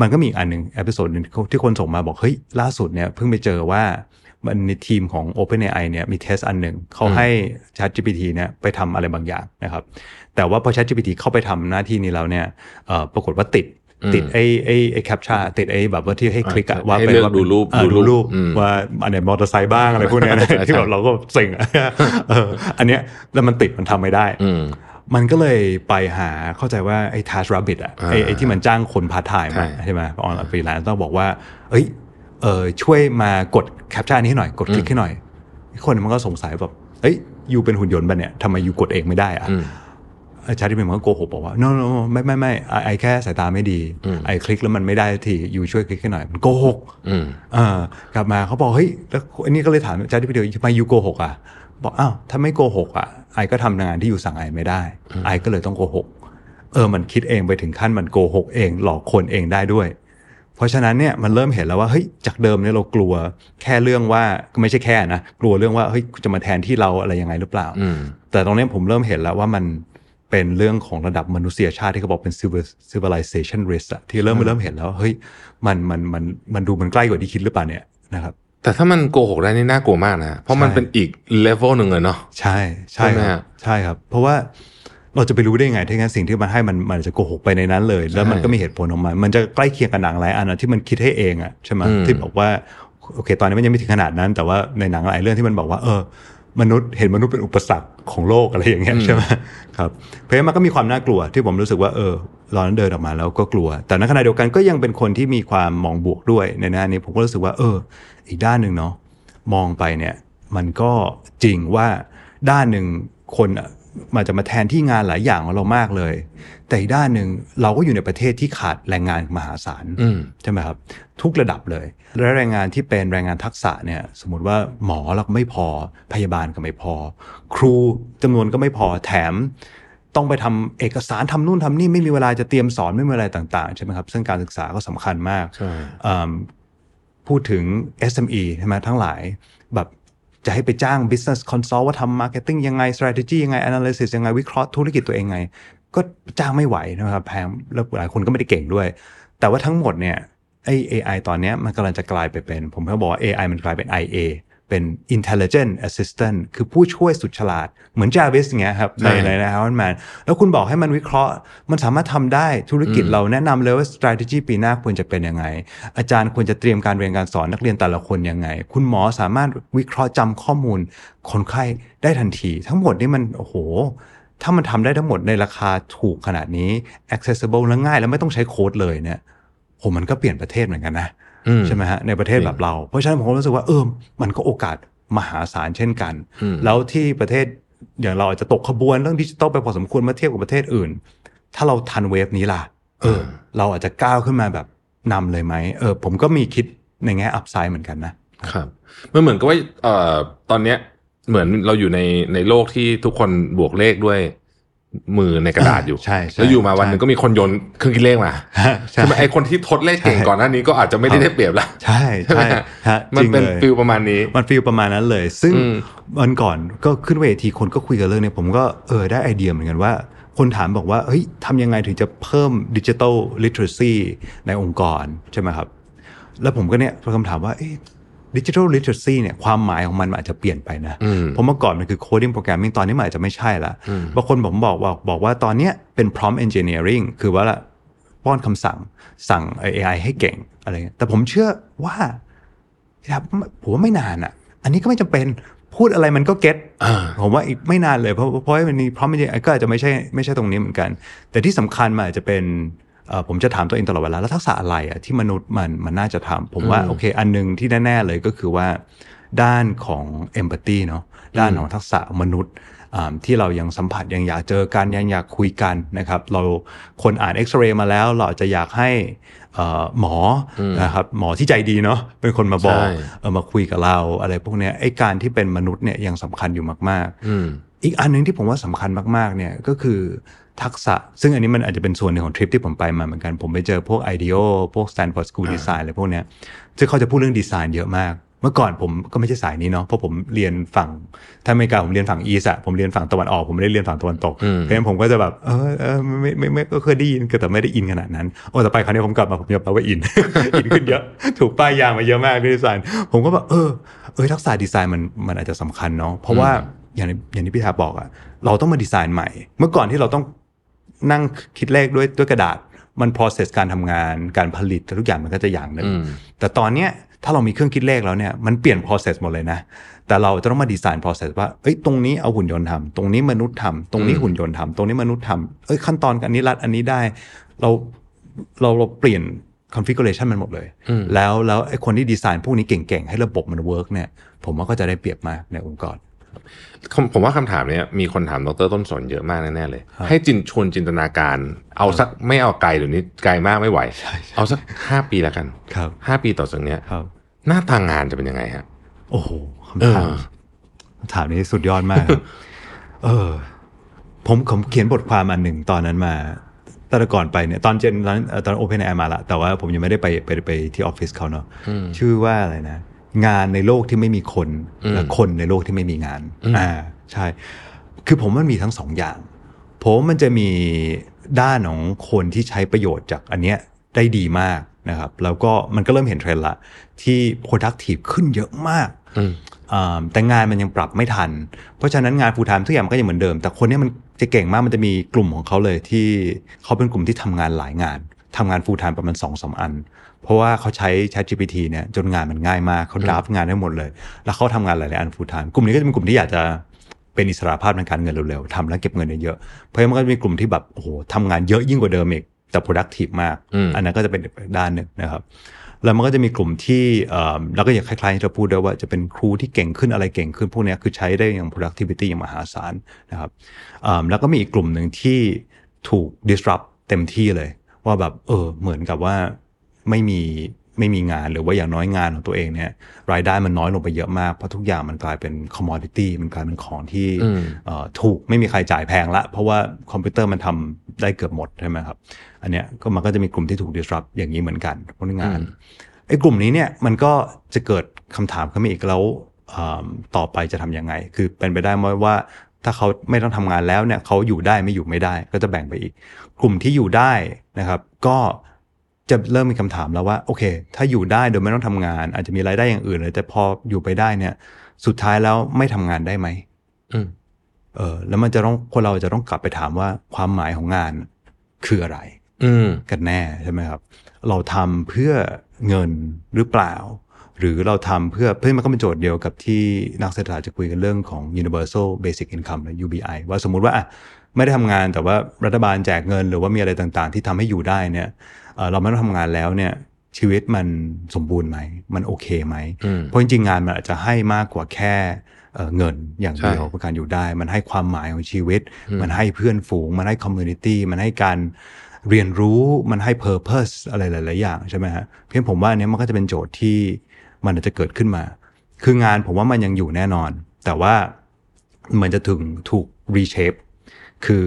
มันก็มีอีกอันหนึ่ง episode หนึ่งที่คนส่งมาบอก เฮ้ย ล่าสุดเนี่ยเพิ่งไปเจอว่ามันในทีมของ OpenAI เนี่ยมี test อันหนึ่งเขาให้ ChatGPT เนี่ยไปทำอะไรบางอย่างนะครับ แต่ว่าพอ ChatGPT เข้าไปทำหน้าที่นี้แล้วเนี่ยเอ่อปรากฏว่าติดติดไอ้ไอ้ไอ้ captcha ติดไอ้แบบว่าที่ให้คลิกอะอ่าว่าให้เป็นเลือกว่าเป็นดูรูปอ่าดูดูรูรูปอืมว่าอันไหนมอเตอร์ไซค์บ้างอะไรพวกเนี้ยนะใช่ใช่ที่แบบเราก็เซ็งอะเอออันเนี้ยแล้วมันติดมันทำไม่ได้อื มมันก็เลยไปหาเข้าใจว่าไอ้ Task Rabbit อะไอ้ไอ้ที่มันจ้างคนพาร์ทไทม์ใช่ใช่ไหมออนไลน์ฟรีแลนซ์ต้องบอกว่า เอ้ยเออช่วยมากด captcha นี้ให้หน่อย กดคลิกให้หน่อย คนมันก็สงสัยแบบเอ้ย you เป็นหุ่นยนต์ปะเนี่ยทำไม you กดเองไม่ได้อะอืม ChatGPT มันก็โกหกบอกว่า no no no ไม่ไม่ไม่ I I แค่สายตาไม่ดี ไอคลิกแล้วมันไม่ได้ทียูช่วยคลิกให้หน่อย มันโกหกอืมเออกลับมาเขาบอก เฮ้ย แล้วอันนี้ก็เลยถามชาร์ที่พี่เดียวทำไมยูโกหกอะ บอกอ้าวถ้าไม่โกหกอะไอก็ทำงานที่ยูสั่งไอไม่ได้ ไอก็เลยต้องโกหก เออมันคิดเองไปถึงขั้นมันโกหกเองหลอกคนเองได้ด้วย เพราะฉะนั้นเนี่ยมันเริ่มเห็นแล้วว่าเฮ้ยจากเดิมเนี่ยเรากลัวแค่เรื่องว่าไม่ใช่แค่นะกลัวเรื่องว่าเฮ้ยจะมาแทนที่เราอะไรยังไงหรือเปล่าอืมแต่ตรงเนี้ยผมเริ่มเห็นแล้วว่ามันเป็นเรื่องของระดับมนุษยชาติที่เขาบอกเป็น civil- civilization risk อะที่เริ่มเริ่มเห็นแล้วว่าเฮ้ยมันมันมันมันดูมันใกล้กว่าที่คิดหรือเปล่าเนี่ยนะครับ แต่ถ้ามันโกหกได้นี่น่ากลัวมากนะ เพราะมันใช่เป็นอีกเลเวลหนึ่งเลยเนาะใช่ใช่ใช่ไหมครัฮะบใช่ครับ เพราะว่าเราจะไปรู้ได้ยังไงถ้างั้นสิ่งที่มันให้มันมันจะโกหกไปในนั้นเลย แล้วมันก็มีเหตุผลออกมา มันจะใกล้เคียงกับหนังหลายอันอะที่มันคิดให้เองอะใช่ไหมอืมที่บอกว่าโอเค ตอนนี้มันยังไม่ถึงขนาดนั้น แต่ว่าในหนังหลายเรื่องที่มันบอกว่าเออ มนุษย์เห็นมนุษย์เป็นอุปสรรคของโลกอะไรอย่างเงี้ยใช่ไหมครับเพราะฉะนั้นมันก็มีความน่ากลัวที่ผมรู้สึกว่าเออตอนนั้นเดินออกมาแล้วก็กลัว แต่ในขณะเดียวกันก็ยังเป็นคนที่มีความมองบวกด้วยในหน้านี้ผมก็รู้สึกว่า เออ อีกด้านหนึ่งเนาะมองไปเนี่ย มันก็จริงว่าด้านหนึ่งคนอะมันจะมาแทนที่งานหลายอย่างของเรามากเลย แต่อีกด้านหนึ่งเราก็อยู่ในประเทศที่ขาดแรงงานมหาศาลอืมใช่ไหมครับ ทุกระดับเลย และแรงงานที่เป็นแรงงานทักษะเนี่ย สมมติว่าหมอเราก็ไม่พอพยาบาลก็ไม่พอ ครูจำนวนก็ไม่พอแถมต้องไปทำเอกสารทำนู่นทำนี่ไม่มีเวลาจะเตรียมสอนไม่มีอะไรต่างๆ ใช่ไหมครับ ซึ่งการศึกษาก็สำคัญมากใช่อืมพูดถึง SME ใช่ไหมทั้งหลายแบบจะให้ไปจ้าง business consult ว่าทำ marketing ยังไง strategy ยังไง analysis ยังไง วิเคราะห์ธุรกิจตัวเองไง ก็จ้างไม่ไหวนะครับแพงแล้วหลายคนก็ไม่ได้เก่งด้วย แต่ว่าทั้งหมดเนี่ยไอ้ AI ตอนเนี้ยมันกำลังจะกลายไปเป็น ผมก็บอกว่า AI มันกลายเป็น IA เป็น intelligent assistant คือผู้ช่วยสุดฉลาด เหมือน Jarvis อย่างเงี้ยครับ ในใช่ในใน Iron Man แล้วคุณบอกให้มันวิเคราะห์ มันสามารถทำได้ธุรกิจเราแนะนำเลยว่า strategy ปีหน้าควรจะเป็นยังไง อาจารย์ควรจะเตรียมการเรียนการสอนนักเรียนแต่ละคนยังไง คุณหมอสามารถวิเคราะห์จำข้อมูลคนไข้ได้ทันที ทั้งหมดนี่มันโอ้โห ถ้ามันทำได้ทั้งหมดในราคาถูกขนาดนี้ accessible และง่าย แล้วไม่ต้องใช้โค้ดเลยเนี่ยโหมันก็เปลี่ยนประเทศเหมือนกันนะอืมใช่ไหมฮะในประเทศแบบเรา เพราะฉะนั้นผมก็รู้สึกว่าเออมันก็โอกาสมหาศาลเช่นกันอืมแล้วที่ประเทศอย่างเราอาจจะตกขบวนเรื่องดิจิตอลไปพอสมควรเมื่อเทียบกับประเทศอื่น ถ้าเราทันเวฟนี้ล่ะเออเราอาจจะก้าวขึ้นมาแบบนำเลยไหมเออผมก็มีคิดในแง่อัพไซด์เหมือนกันนะครับมันเหมือนกับว่าเอ่อตอนเนี้ย เหมือนเราอยู่ในในโลกที่ทุกคนบวกเลขด้วยมือในกระดาษอยู่ ใช่ใช่แล้วอยู่มาวันหนึ่งใช่ก็มีคนโยนเครื่องคิดเลขมาใช่ใช่ไหมไอคนที่ทดเลขเก่งใช่ก่อนหน้านี้ก็อาจจะไม่ได้ได้เปรียบแล้วใช่ใช่ไหมใช่ฮะฮะมันจริงเป็นเลย feel ประมาณนี้ มัน feel ประมาณนั้นเลย ซึ่งอืมวันก่อนก็ขึ้นเวทีคนก็คุยกันเรื่องเนี้ยผมก็เออได้ไอเดียเหมือนกันว่า คนถามบอกว่าเฮ้ยทำยังไงถึงจะเพิ่มดิจิ t a ลลิ t เ r อซีในองค์กรใช่ไหมครับ แล้วผมก็เนี่ยคำถามว่า ดิจิทัลลิ t เ r อซีเนี่ยความหมายของมันมันอาจจะเปลี่ยนไปนะอืมเพราะเมื่อก่อนมันคือ coding programming ตอนนี้มันอาจจะไม่ใช่ละบางคนผมบอกบอกบอกว่าตอนเนี้ยเป็น prompt engineering คือว่าละป้อนคำสั่งสั่ง AI ให้เก่งอะไรเงี้ยแต่ผมเชื่อว่าครับผมว่าไม่นานอะ อันนี้ก็ไม่จำเป็นพูดอะไรมันก็เก็ตอ่าผมว่าอีกไม่นานเลยเพราะเพราะว่ามันมีเพราะมันก็อาจจะไม่ใช่ไม่ใช่ตรงนี้เหมือนกัน แต่ที่สำคัญมันอาจจะเป็นเอ่อ ผมจะถามตัวเองตลอดเวลาแล้วทักษะอะไรอะที่มนุษย์มันมันน่าจะทำผมว่าโอเค อันหนึงที่แน่ ๆ เลยก็คือว่า ด้านของเอมพัตตีเนาะด้านของทักษะมนุษย์อ่าที่เรายังสัมผัสยังอยากเจอกันยังอยากคุยกันนะครับ เราคนอ่านเอ็กซเรย์มาแล้ว เราอาจจะอยากให้เอ่อหมออนะครับหมอที่ใจดีเนาะเป็นคนมาบอกใช่เออมาคุยกับเราอะไรพวกเนี้ยไอ้การที่เป็นมนุษย์เนี่ยยังสำคัญอยู่มากอืมๆอีกอันหนึงที่ผมว่าสำคัญมากๆเนี่ยก็คือ ทักษะ ซึ่งอันนี้มันอาจจะเป็นส่วนหนึ่งของทริปที่ผมไปมาเหมือนกัน ผมไปเจอพวก IDEO พวก Stanford School Design อะไรพวกเนี้ยซึ่งเขาจะพูดเรื่องดีไซน์เยอะมาก เมื่อก่อนผมก็ไม่ใช่สายนี้เนาะเพราะผมเรียนฝั่งถ้าอเมริกาผมเรียนฝั่งอีสอะผมเรียนฝั่งตะวันออกผมไม่ได้เรียนฝั่งตะวันตกอืมเพราะฉะนั้นผมก็จะแบบเออเออไม่ไม่ไม่ก็เคยได้ยินแต่ไม่ได้อินขนาดนั้นโอ้แต่ไปคราวนี้ผมกลับมาผมยอมรับว่าอินอินขึ้นเยอะ ถูกป้ายยางมาเยอะมากด้วยดีไซน์ผมก็แบบเออเออทักษะดีไซน์มันมันอาจจะสำคัญเนาะเพราะว่าอย่างที่อย่างที่พี่ทาบอกอะเราต้องมาดีไซน์ใหม่ เมื่อก่อนที่เราต้อง นั่งคิดเลขด้วยด้วยกระดาษ มัน process การทำงานการผลิตทุกอย่างมันก็จะอย่างหนึ่งอืมแต่ตอนเนี้ยถ้าเรามีเครื่องคิดเลขแล้วเนี่ยมันเปลี่ยน process หมดเลยนะ แต่เราจะต้องมาดีไซน์ process ว่าเอ้ยตรงนี้เอาหุ่นยนต์ทำตรงนี้มนุษย์ทำตรงนี้หุ่นยนต์ทำตรงนี้มนุษย์ทำเอ้ยขั้นตอนอันนี้รัดอันนี้ได้ เราเราเราเปลี่ยน configuration มันหมดเลย แล้วแล้วไอ้คนที่ดีไซน์พวกนี้เก่งๆ ให้ระบบมัน work เนี่ย ผมว่าก็จะได้เปรียบมากในองค์กร ผมผมว่าคำถามเนี้ยมีคนถามดรต้นสนเยอะมากแน่ๆเลย ให้จินชวนจินตนาการ เอาสักไม่เอาไกลเดี๋ยวนี้ไกลมากไม่ไหว เอาสักห้าปีแล้วกันครับห้าปีต่อจากเนี้ยครับ หน้าทางงานจะเป็นยังไงฮะโอ้โหคำถามเออคำถามนี้สุดยอดมากครับเออ ผมผมเขียนบทความอันหนึ่งตอนนั้นมาตอนก่อนไปเนี่ยตอนเจนตอนนั้นเอ่อตอน OpenAI มาละแต่ว่าผมยังไม่ได้ไปไปไปที่ออฟฟิศเขาเนาะชื่อว่าอะไรนะ งานในโลกที่ไม่มีคนและคนในโลกที่ไม่มีงานอ่าใช่ คือผมว่ามันมีทั้งสองอย่าง ผมว่ามันจะมีด้านของคนที่ใช้ประโยชน์จากอันเนี้ยได้ดีมากนะครับ แล้วก็มันก็เริ่มเห็นเทรนด์ละ ที่ productive ขึ้นเยอะมากอ่าแต่งานมันยังปรับไม่ทัน เพราะฉะนั้นงาน full time ทุกอย่างมันก็ยังเหมือนเดิม แต่คนเนี้ยมันจะเก่งมากมันจะมีกลุ่มของเขาเลยที่เขาเป็นกลุ่มที่ทำงานหลายงานทำงาน full time ประมาณ2อสอัน เพราะว่าเขาใช้ ChatGPT เนี่ยจนงานมันง่ายมากเขาดราฟงานได้หมดเลย แล้วเขาทำงานหลาย ๆ อัน full time กลุ่มนี้ก็จะเป็นกลุ่มที่อยากจะเป็นอิสระภาพทางการเงินเร็ว ๆทำแล้วเก็บเงินเยอะๆเพราะฉะนั้นมันก็จะมีกลุ่มที่แบบโอ้โหทำงานเยอะยิ่งกว่าเดิมอีกแต่ productive มากอืมอันนั้นก็จะเป็นอีกด้านหนึ่งนะครับแล้วมันก็จะมีกลุ่มที่เอ่อแล้วก็อย่างคล้ายๆที่เราพูดด้วยว่าจะเป็นครูที่เก่งขึ้นอะไรเก่งขึ้นพวกเนี้ยคือใช้ได้อย่าง productivity อย่างมหาศาลนะครับเอิ่มแล้วก็มีอีกกลุ่มหนึ่งที่ถูก disrupt เต็มที่เลย ว่าแบบเออเหมือนกับว่า ไม่มีไม่มีงานหรือว่าอย่างน้อยงานของตัวเองเนี่ยรายได้มันน้อยลงไปเยอะมาก เพราะทุกอย่างมันกลายเป็น commodity มันกลายเป็นของที่อืมเอ่อถูกไม่มีใครจ่ายแพงละ เพราะว่าคอมพิวเตอร์มันทำได้เกือบหมดใช่ไหมครับ อันเนี้ยก็มันก็จะมีกลุ่มที่ถูก disrupt อย่างนี้เหมือนกันพวกงานไอ้กลุ่มนี้เนี่ยมันก็จะเกิดคำถามขึ้นมาอีกแล้วอ่าต่อไปจะทำยังไง คือเป็นไปได้ไหมว่าถ้าเขาไม่ต้องทำงานแล้วเนี่ยเขาอยู่ได้ไม่อยู่ไม่ได้ ก็จะแบ่งไปอีก กลุ่มที่อยู่ได้นะครับ ก็ จะเริ่มมีคำถามแล้วว่าโอเค ถ้าอยู่ได้โดยไม่ต้องทำงาน อาจจะมีรายได้อย่างอื่นเลยแต่พออยู่ไปได้เนี่ย สุดท้ายแล้วไม่ทำงานได้ไหมอืมเออ แล้วมันจะต้องคนเราจะต้องกลับไปถามว่าความหมายของงานคืออะไร อืมกันแน่ใช่ไหมครับ เราทำเพื่อเงินหรือเปล่า หรือเราทำเพื่อเพื่อมันก็เป็นโจทย์เดียวกับที่นักเศรษฐศาสตร์จะคุยกันเรื่องของ universal basic income หรือ UBI ว่าสมมุติว่าอะไม่ได้ทำงานแต่ว่ารัฐบาลแจกเงิน หรือว่ามีอะไรต่างๆ ที่ทำให้อยู่ได้เนี่ย เอ่อเราไม่ต้องทำงานแล้วเนี่ยชีวิตมันสมบูรณ์ไหม มันโอเคไหมอืมเพราะจริงๆงานมันอาจจะให้มากกว่าแค่เอ่อเงินอย่างเดียวใช่เพื่อการอยู่ได้ มันให้ความหมายของชีวิต มันให้เพื่อนฝูง มันให้ community มันให้การเรียนรู้ มันให้ purpose อะไรหลาย ๆ อย่างใช่ไหมฮะ เพียงผมว่าอันเนี้ยมันก็จะเป็นโจทย์ที่มันอาจจะเกิดขึ้นมา คืองานผมว่ามันยังอยู่แน่นอน แต่ว่ามันจะถึงถูก reshape คือ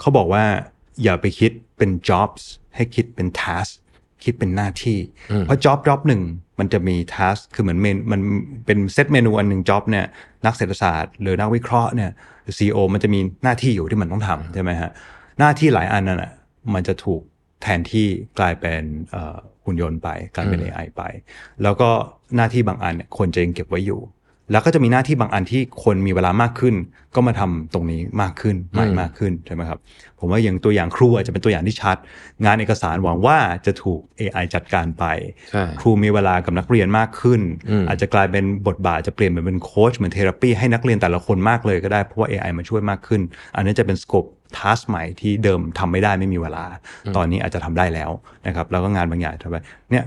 เขาบอกว่าอย่าไปคิดเป็น jobs ให้คิดเป็น task คิดเป็นหน้าที่ เพราะ job job หนึ่งมันจะมี task คือเหมือนเมนมันเป็นเซตเมนูอันหนึ่ง job เนี่ยนักเศรษฐศาสตร์หรือนักวิเคราะห์เนี่ยหรือ CEO มันจะมีหน้าที่อยู่ที่มันต้องทำใช่ไหมฮะหน้าที่หลายอันนั่นแหะมันจะถูกแทนที่กลายเป็นเอ่อหุ่นยนต์ไปกลายเป็น AI ไป แล้วก็หน้าที่บางอันเนี่ยคนจะยังเก็บไว้อยู่ แล้วก็จะมีหน้าที่บางอันที่คนมีเวลามากขึ้น ก็มาทำตรงนี้มากขึ้นใหม่มากขึ้นใช่ไหมครับ ผมว่าอย่างตัวอย่างครูอาจจะเป็นตัวอย่างที่ชัด งานเอกสารหวังว่าจะถูก AI จัดการไปใช่ครูมีเวลากับนักเรียนมากขึ้นอืมอาจจะกลายเป็นบทบาทจะเปลี่ยนมาเป็นโค้ชเหมือนเทอราปีให้นักเรียนแต่ละคนมากเลยก็ได้เพราะว่า AI มาช่วยมากขึ้น อันนี้จะเป็นสโคปทัสใหม่ที่เดิมทำไม่ได้ไม่มีเวลา ตอนนี้อาจจะทำได้แล้วนะครับแล้วก็งานบางอย่างทำไปเนี่ย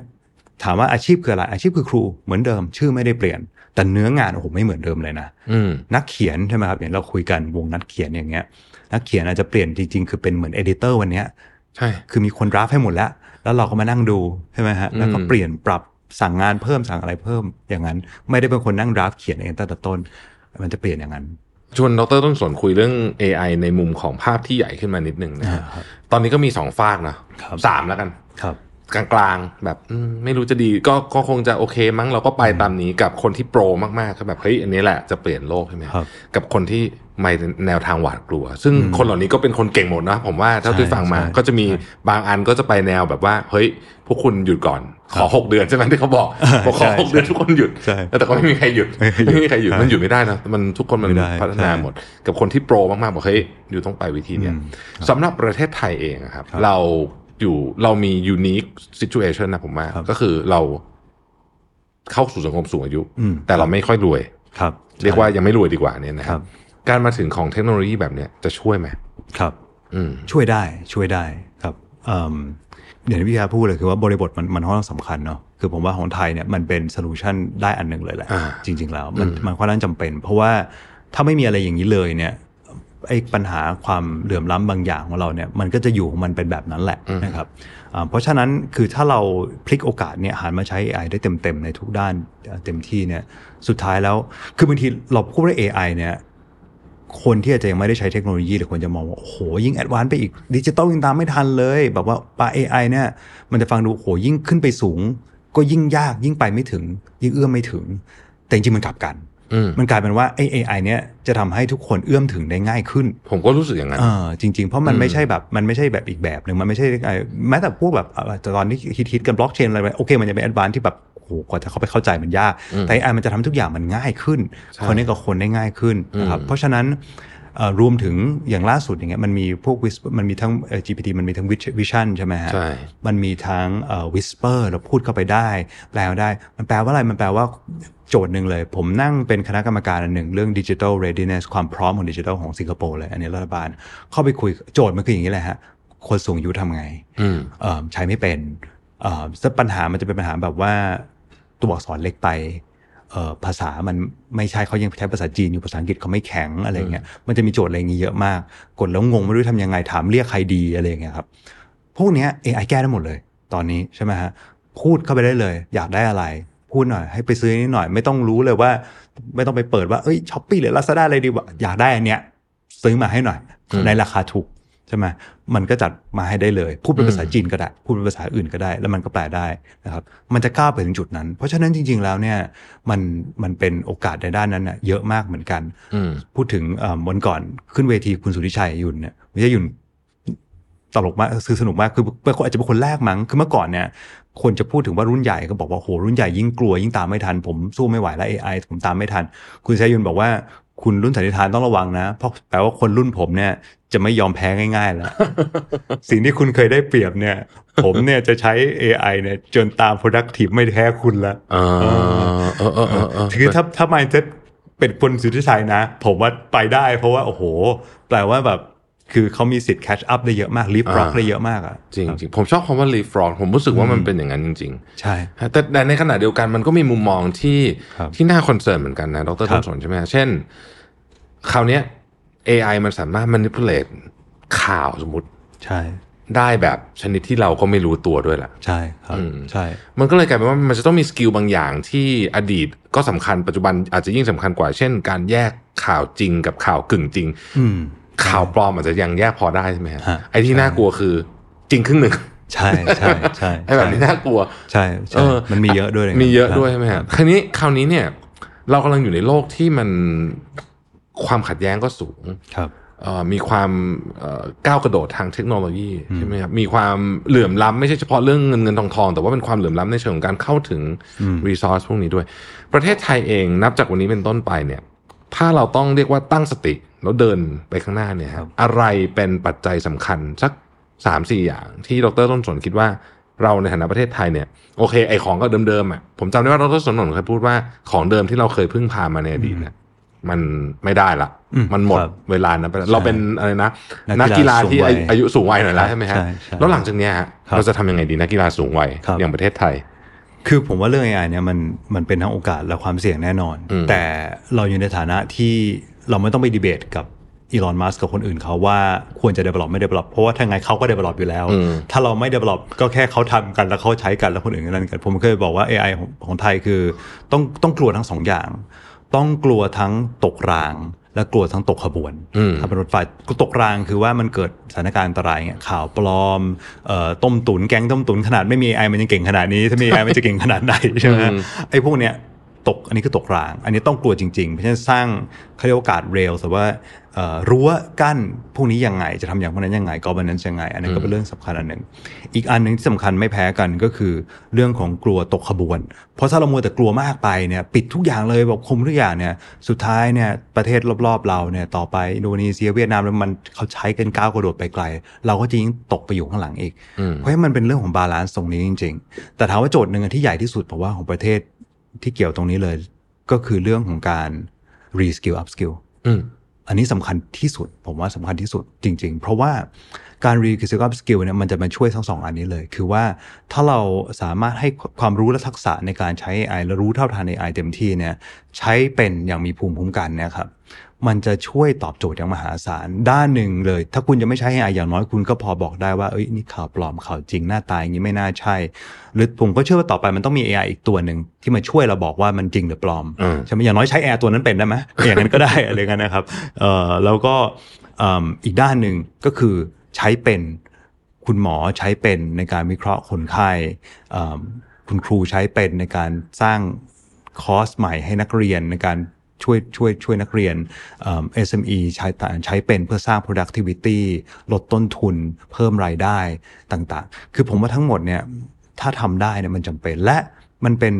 ถามว่าอาชีพคืออะไรอาชีพคือครูเหมือนเดิมชื่อไม่ได้เปลี่ยน แต่เนื้องานโอ้โหไม่เหมือนเดิมเลยนะอืมนักเขียนใช่ไหมครับอย่างเราคุยกันวงนักเขียนอย่างเงี้ย นักเขียนอาจจะเปลี่ยนจริงๆ คือเป็นเหมือน editor วันเนี้ยใช่ คือมีคน draft ให้หมดแล้ว แล้วเราก็มานั่งดูใช่ไหมฮะแล้วก็เปลี่ยนปรับสั่งงานเพิ่มสั่งอะไรเพิ่มอย่างนั้น ไม่ได้เป็นคนนั่ง draft เขียนเองตั้งแต่ต้น มันจะเปลี่ยนอย่างนั้นชวนดรต้นสนคุยเรื่อง AI ในมุมของภาพที่ใหญ่ขึ้นมานิดนึงนะฮะอ่าครับตอนนี้ก็มีสองฟากนะครับสามแล้วกันครับ กลางๆ แบบอืมไม่รู้จะดีก็ก็คงจะโอเคมั้งเราก็ไปตามนี้กับคนที่ pro มากๆก็แบบเฮ้ยอันนี้แหละจะเปลี่ยนโลกใช่ไหมครับกับคนที่ไม่แนวทางหวาดกลัว ซึ่งคนเหล่านี้ก็เป็นคนเก่งหมดนะผมว่าเท่าที่ใช่ฟังมาใช่ก็จะมีบางอันก็จะไปแนวแบบว่า เฮ้ย พวกคุณหยุดก่อน ขอหกเดือนใช่ไหมที่เขาบอกบอกขอใช่หกเดือนทุกคนหยุดใช่แต่ก็ไม่มีใครหยุดไม่มีไม่มีใครหยุดใช่มันหยุดไม่ได้นะมันทุกคนมันไม่ได้พัฒนาใช่หมด กับคนที่โปรมากๆบอกเฮ้ยอยู่ต้องไปวิธีเนี้ยอืมสำหรับประเทศไทยเองอะครับครับ เรา อยู่เรามี unique situation นะผมว่าครับก็คือเราเข้าสู่สังคมสูงอายุอืมแต่เราไม่ค่อยรวยครับ เรียกว่ายังไม่รวยดีกว่าเนี่ยนะคครัรับบการมาถึงของเทคโนโลยีแบบเนี้ยจะช่วยไหมครับอืมช่วยได้ช่วยได้ครับเอิ่มอย่างที่พี่อาพูดเลยคือว่าบริบทมันมันค่อนข้างสำคัญเนาะคือผมว่าของไทยเนี่ยมันเป็นโซลูชันได้อันหนึ่งเลยแหละอ่าจริง ๆ แล้ว มันมันค่อนข้างจำเป็น เพราะว่าถ้าไม่มีอะไรอย่างนี้เลยเนี่ย ไอ้ปัญหาความเหลื่อมล้ำบางอย่างของเราเนี่ยมันก็จะอยู่ของมันเป็นแบบนั้นแหละนะครับอ่าเพราะฉะนั้นคือถ้าเราพลิกโอกาสเนี่ยหันมาใช้ AI ได้เต็มๆในทุกด้านเต็มที่เนี่ยสุดท้ายแล้วคือบางทีเราพูดว่า AI เนี่ยคนที่อาจจะยังไม่ได้ใช้เทคโนโลยีหรือคนจะมองว่าโอ้โหยิ่ง advance ไปอีกดิจิตอลยังตามไม่ทันเลย แบบว่าปา AI เนี่ยมันจะฟังดูโอ้โหยิ่งขึ้นไปสูง ก็ยิ่งยากยิ่งไปไม่ถึง ยิ่งเอื้อมไม่ถึง แต่จริงๆมันกลับกันอื มมันกลายเป็นว่าไอ้ AI เนี่ยจะทำให้ทุกคนเอื้อมถึงได้ง่ายขึ้น ผมก็รู้สึกอย่างนั้นเออจริง ๆ เพราะมันไม่ใช่แบบมันไม่ใช่แบบอีกแบบหนึ่งมันไม่ใช่ไอ้แม้แต่พวกแบบเอ่อตอนนี้ฮิตๆกันบล็อกเชนอะไรไปโอเค มันจะเป็นแอดวานที่แบบโอ้โหกว่าจะเข้าไปเข้าใจมันยาก แต่ไอ้มันจะทำทุกอย่างมันง่ายขึ้นใช่คนนี้กับคนได้ง่ายขึ้นนะครับเพราะฉะนั้นเอ่อรวมถึงอย่างล่าสุดอย่างเงี้ยมันมีพวก Whisper มันมีทั้งเอ่อ GPT มันมีทั้ง Vision ใช่ไหมฮะใช่มันมีทั้งเอ่อ whisper เราพูดเข้าไปได้ แปลได้มันแปลว่าอะไรมันแปลว่า โจทย์หนึ่งเลย ผมนั่งเป็นคณะกรรมการอันหนึ่งเรื่อง digital readiness ความพร้อมของดิจิทัลของสิงคโปร์เลย อันนี้รัฐบาล เข้าไปคุยโจทย์มันคืออย่างนี้แหละฮะคนสูงอายุทำไงอืมเอ่อใช้ไม่เป็นเอ่อซึ่งปัญหามันจะเป็นปัญหาแบบว่าตัวอักษรเล็กไปเอ่อภาษามันไม่ใช่เขายังใช้ภาษาจีนอยู่ภาษาอังกฤษเขาไม่แข็งอะไรเงี้ยมันจะมีโจทย์อะไรอย่างงี้เยอะมาก กดแล้วงงไม่รู้ทำยังไงถามเรียกใครดีอะไรอย่างเงี้ยครับพวกเนี้ย AI แก้ได้หมดเลย ตอนนี้ใช่ไหมฮะพูดเข้าไปได้เลย อยากได้อะไร พูดหน่อยให้ไปซื้อนิดหน่อย ไม่ต้องรู้เลยว่า ไม่ต้องไปเปิดว่าเอ้ยช้อปปี้หรือลาซาด้าอะไรดีวะอยากได้อันเนี้ยซื้อมาให้หน่อย ในราคาถูกใช่ไหมมันก็จัดมาให้ได้เลย พูดเป็นภาษาจีนก็ได้ พูดเป็นภาษาอื่นก็ได้ แล้วมันก็แปลได้นะครับ มันจะก้าวไปถึงจุดนั้น เพราะฉะนั้นจริง ๆ แล้วเนี่ย มัน มันเป็นโอกาสในด้านนั้นน่ะเยอะมากเหมือนกันอืมพูดถึงเอ่อวันก่อนขึ้นเวทีคุณสุริชัยยุนเนี่ยไม่ใช่ยุน ตลกมากคือสนุกมากคือเป็นคนอาจจะเป็นคนแรกมั้งคือเมื่อก่อนเนี่ยคนจะพูดถึงว่ารุ่นใหญ่ก็บอกว่าโหรุ่นใหญ่ยิ่งกลัวยิ่งตามไม่ทัน ผมสู้ไม่ไหวแล้ว AI ผมตามไม่ทัน คุณชัยยุนบอกว่าคุณรุ่นสันนิษฐานต้องระวังนะ เพราะแปลว่าคนรุ่นผมเนี่ยจะไม่ยอมแพ้ง่ายๆแล้ว สิ่งที่คุณเคยได้เปรียบเนี่ย ผมเนี่ยจะใช้ AI เนี่ยจนตาม productive ไม่แพ้คุณแล้วเออเออเออเออเออคือถ้าถ้า mindset เป็นคนสุทธิชัยนะ ผมว่าไปได้ เพราะว่าโอ้โห แปลว่าแบบ คือเขามีสิทธิ์ catch up ได้เยอะมาก leapfrog ได้เยอะมากอะจริงจริงผมชอบคำว่า leapfrog ผมรู้สึกว่ามันเป็นอย่างนั้นจริงใช่ๆแต่แต่ในขณะเดียวกันมันก็มีมุมมองที่ครับที่น่า concern เหมือนกันนะดรครัต้บนสนใช่ไหมฮะเช่นคราวเนี้ย AI มันสามารถ manipulate ข่าวสมมติใช่ ได้แบบชนิดที่เราก็ไม่รู้ตัวด้วยล่ะ ใช่ครับอืมใช่ มันก็เลยกลายเป็นว่ามันจะต้องมี skill บางอย่างที่อดีตก็สำคัญปัจจุบันอาจจะยิ่งสำคัญกว่า เช่น การแยกข่าวจริงกับข่าวกึ่งจริงอืม ข่าวปลอมอาจจะยังแยกพอได้ใช่ไหมฮะฮะไอ้ที่ใช่น่ากลัวคือจริงครึ่งหนึ่งใช่ใช่ใช่ไอ้แบบนี้น่ากลัว ใช่ใช่เออมันมีเยอะด้วยมีเยอะด้วยคใช่รับไหมฮะคราวนี้คราวนี้เนี่ย เรากำลังอยู่ในโลกที่มันความขัดแย้งก็สูงครับเอ่อมีความเอ่อก้าวกระโดดทางเทคโนโลยีใช่ไหมครับมีความเหลื่อมล้ำไม่ใช่เฉพาะเรื่องเงินเงินทองทองแต่ว่าเป็นความเหลื่อมล้ำในเชิงของการเข้าถึงรีซอสพวกนี้ด้วย ประเทศไทยเองนับจากวันนี้เป็นต้นไปเนี่ย ถ้าเราต้องเรียกว่าตั้งสติแล้วเดินไปข้างหน้าเนี่ยครับอะไรเป็นปัจจัยสำคัญสักสามสี่อย่างที่ดรต้นสนคิดว่าเราในฐานะประเทศไทยเนี่ยโอเคไอของก็เดิมๆอะผมจำได้ว่าดรสนนเคยพูดว่าของเดิมที่เราเคยพึ่งพามาในอดีตเนี่ยมันไม่ได้ละอืมมันหมดครับเวลานั้นไปแล้วเราเป็นอะไรนะ นันักกกีกีฬาฬาที่สูงวัยอายุสูงวัยหน่อยแล้วใช่ไหมฮะใช่ใช่แล้วหลังจากเนี้ยฮะครับเราจะทำยังไงดีนักกีฬาสูงวัยครับอย่างประเทศไทย คือผมว่าเรื่อง AI เนี่ยมันมันเป็นทั้งโอกาสและความเสี่ยงแน่นอนอืมแต่เราอยู่ในฐานะที่เราไม่ต้องไปดีเบตกับอีลอนมัสกับคนอื่นเขาว่าควรจะ develop ไม่ develop เพราะว่าถ้าไงเขาก็ develop อยู่แล้วอืมถ้าเราไม่ develop ก็แค่เขาทำกันแล้วเขาใช้กันแล้วคนอื่นก็นั่นกัน ผมเคยบอกว่า AI ของของไทยคือต้องต้องกลัวทั้งสองอย่าง ต้องกลัวทั้งตกราง และกลัวทั้งตกขบวนอืมถ้าเป็นรถไฟตกรางคือว่ามันเกิดสถานการณ์อันตรายเงี้ยข่าวปลอมเอ่อต้มตุนแก๊งต้มตุนขนาดไม่มี AI มันยังเก่งขนาดนี้ ถ้ามี AI มันจะเก่งขนาดไหนใช่ไหมฮะอืมไอ้พวกเนี้ย ตกอันนี้คือตกราง อันนี้ต้องกลัวจริงๆ เพราะฉะนั้นสร้างเขาเรียกว่าการเรลแต่ว่าเอ่อรั้วกั้นพวกนี้ยังไงจะทำอย่างพวกนั้นยังไงกอบนั้นยังไง อันนั้นก็เป็นเรื่องสำคัญอันหนึ่ง อีกอันหนึ่งที่สำคัญไม่แพ้กันก็คือเรื่องของกลัวตกขบวน เพราะถ้าเรามัวแต่กลัวมากไปเนี่ยปิดทุกอย่างเลยแบบคุมทุกอย่างเนี่ยสุดท้ายเนี่ยประเทศรอบๆเราเนี่ยต่อไปอินโดนีเซียเวียดนามแล้วมันเขาใช้กันก้าวกระโดดไปไกล เราก็จะยิ่งตกไปอยู่ข้างหลังอีกอืมเพราะฉะนั้นมันเป็นเรื่องของ balance ตรงนี้จริง ๆ แต่ถามว่าโจทย์หนึ่งอันที่ใหญ่ที่สุดผมว่าของประเทศ ที่เกี่ยวตรงนี้เลย ก็คือเรื่องของการ reskill upskill อืมอันนี้สำคัญที่สุด ผมว่าสำคัญที่สุดจริง ๆ เพราะว่าการ reskill upskill เนี่ยมันจะมาช่วยทั้งสองอันนี้เลย คือว่าถ้าเราสามารถให้ความรู้และทักษะในการใช้ AI และรู้เท่าทัน AI เต็มที่เนี่ยใช้เป็นอย่างมีภูมิคุ้มกันเนะครับ มันจะช่วยตอบโจทย์อย่างมหาศาลด้านหนึ่งเลย ถ้าคุณจะไม่ใช้ AI อย่างน้อยคุณก็พอบอกได้ว่าเอ้ยนี่ข่าวปลอมข่าวจริงหน้าตาอย่างนี้ไม่น่าใช่ หรือผมก็เชื่อว่าต่อไปมันต้องมี AI อีกตัวหนึ่งที่มาช่วยเราบอกว่ามันจริงหรือปลอมอืมใช่ไหมอย่างน้อยใช้แอร์ตัวนั้นเป็นได้ไหมอย่างนั้นก็ได้อะไรเงี้ยนะครับเอ่อแล้วก็เอิ่มอีกด้านหนึ่งก็คือใช้เป็นคุณหมอใช้เป็นในการวิเคราะห์คนไข้เอิ่มคุณครูใช้เป็นในการสร้างคอร์สใหม่ให้นักเรียนในการ ช่วยช่วยช่วยนักเรียนเอิ่ม SME ใช้ใช้เป็นเพื่อสร้าง productivity ลดต้นทุนเพิ่มรายได้ต่างๆ คือผมว่าทั้งหมดเนี่ยถ้าทำได้เนี่ยมันจำเป็นและมันเป็น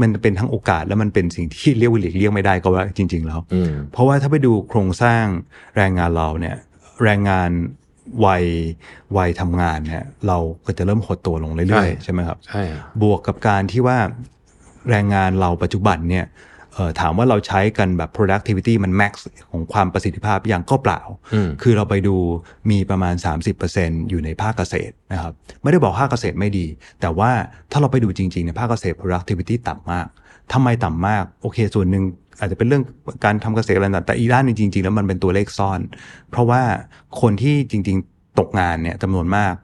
มันเป็นทั้งโอกาสและมันเป็นสิ่งที่เรียกว่าหลีกเลี่ยงไม่ได้ก็ว่าจริง ๆ แล้วอืมเพราะว่าถ้าไปดูโครงสร้างแรงงานเราเนี่ยแรงงานวัยวัยทำงานเนี่ยเราก็จะเริ่มหดตัวลงเรื่อยใช่ๆใช่ไหมครับใช่ฮะบวกกับการที่ว่าแรงงานเราปัจจุบันเนี่ยเอ่อ ถามว่าเราใช้กันแบบ productivity มัน max ของความประสิทธิภาพอย่างก็เปล่าอืมคือเราไปดูมีประมาณ 30%อยู่ในภาคเกษตรนะครับ ไม่ได้บอกภาคเกษตรไม่ดี แต่ว่าถ้าเราไปดูจริงๆ ในภาคเกษตร productivity ต่ำมากทำไมต่ำมาก โอเคส่วนหนึ่งอาจจะเป็นเรื่องการทำเกษตรอะไรต่างๆแต่อีกด้านหนึงจริงๆ แล้วมันเป็นตัวเลขซ่อน เพราะว่าคนที่จริงๆ ตกงานเนี่ยจำนวนมาก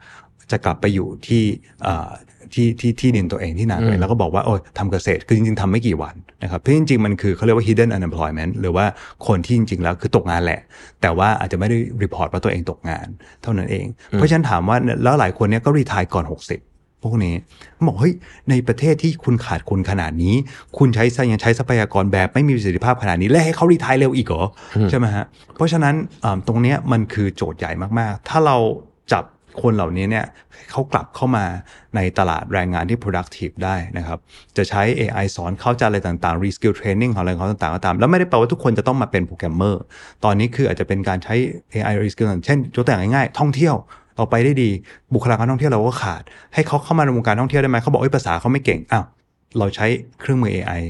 จะกลับไปอยู่ที่เอ่อที่ที่ที่ดินตัวเองที่นาตัวเองแล้วก็บอกว่าโอ้ยทำเกษตรคือจริงๆทำไม่กี่วัน นะครับเพราะจริงๆ มันคือเขาเรียกว่า hidden unemployment หรือว่าคนที่จริง ๆ แล้วคือตกงานแหละ แต่ว่าอาจจะไม่ได้รีพอร์ตว่าตัวเองตกงานเท่านั้นเอง เพราะฉะนั้นถามว่าแล้วหลายคนเนี่ยก็รีทายก่อน 60พวกนี้บอกเฮ้ยในประเทศที่คุณขาดคนขนาดนี้ คุณใช้ยังใช้ทรัพยากรแบบไม่มีประสิทธิภาพขนาดนี้ และให้เขา retire เร็วอีกเหรอใช่ไหมฮะเพราะฉะนั้นอ่าตรงเนี้ยมันคือโจทย์ใหญ่มากๆ ถ้าเราจับ คนเหล่านี้เนี่ยเขากลับเข้ามาในตลาดแรงงานที่ productive ได้นะครับ จะใช้ AI สอนเขาจะอะไรต่างๆ reskill training ของอะไรของเขาต่างๆก็ตาม แล้วไม่ได้แปลว่าทุกคนจะต้องมาเป็นโปรแกรมเมอร์ ตอนนี้คืออาจจะเป็นการใช้ AI reskill เช่นยกตัวอย่างง่ายๆ ท่องเที่ยวเราไปได้ดี บุคลากรท่องเที่ยวเราก็ขาด ให้เขาเข้ามาในวงการท่องเที่ยวได้ไหมเขาบอกเอ้ยภาษาเขาไม่เก่งอ้าวเราใช้เครื่องมือ AI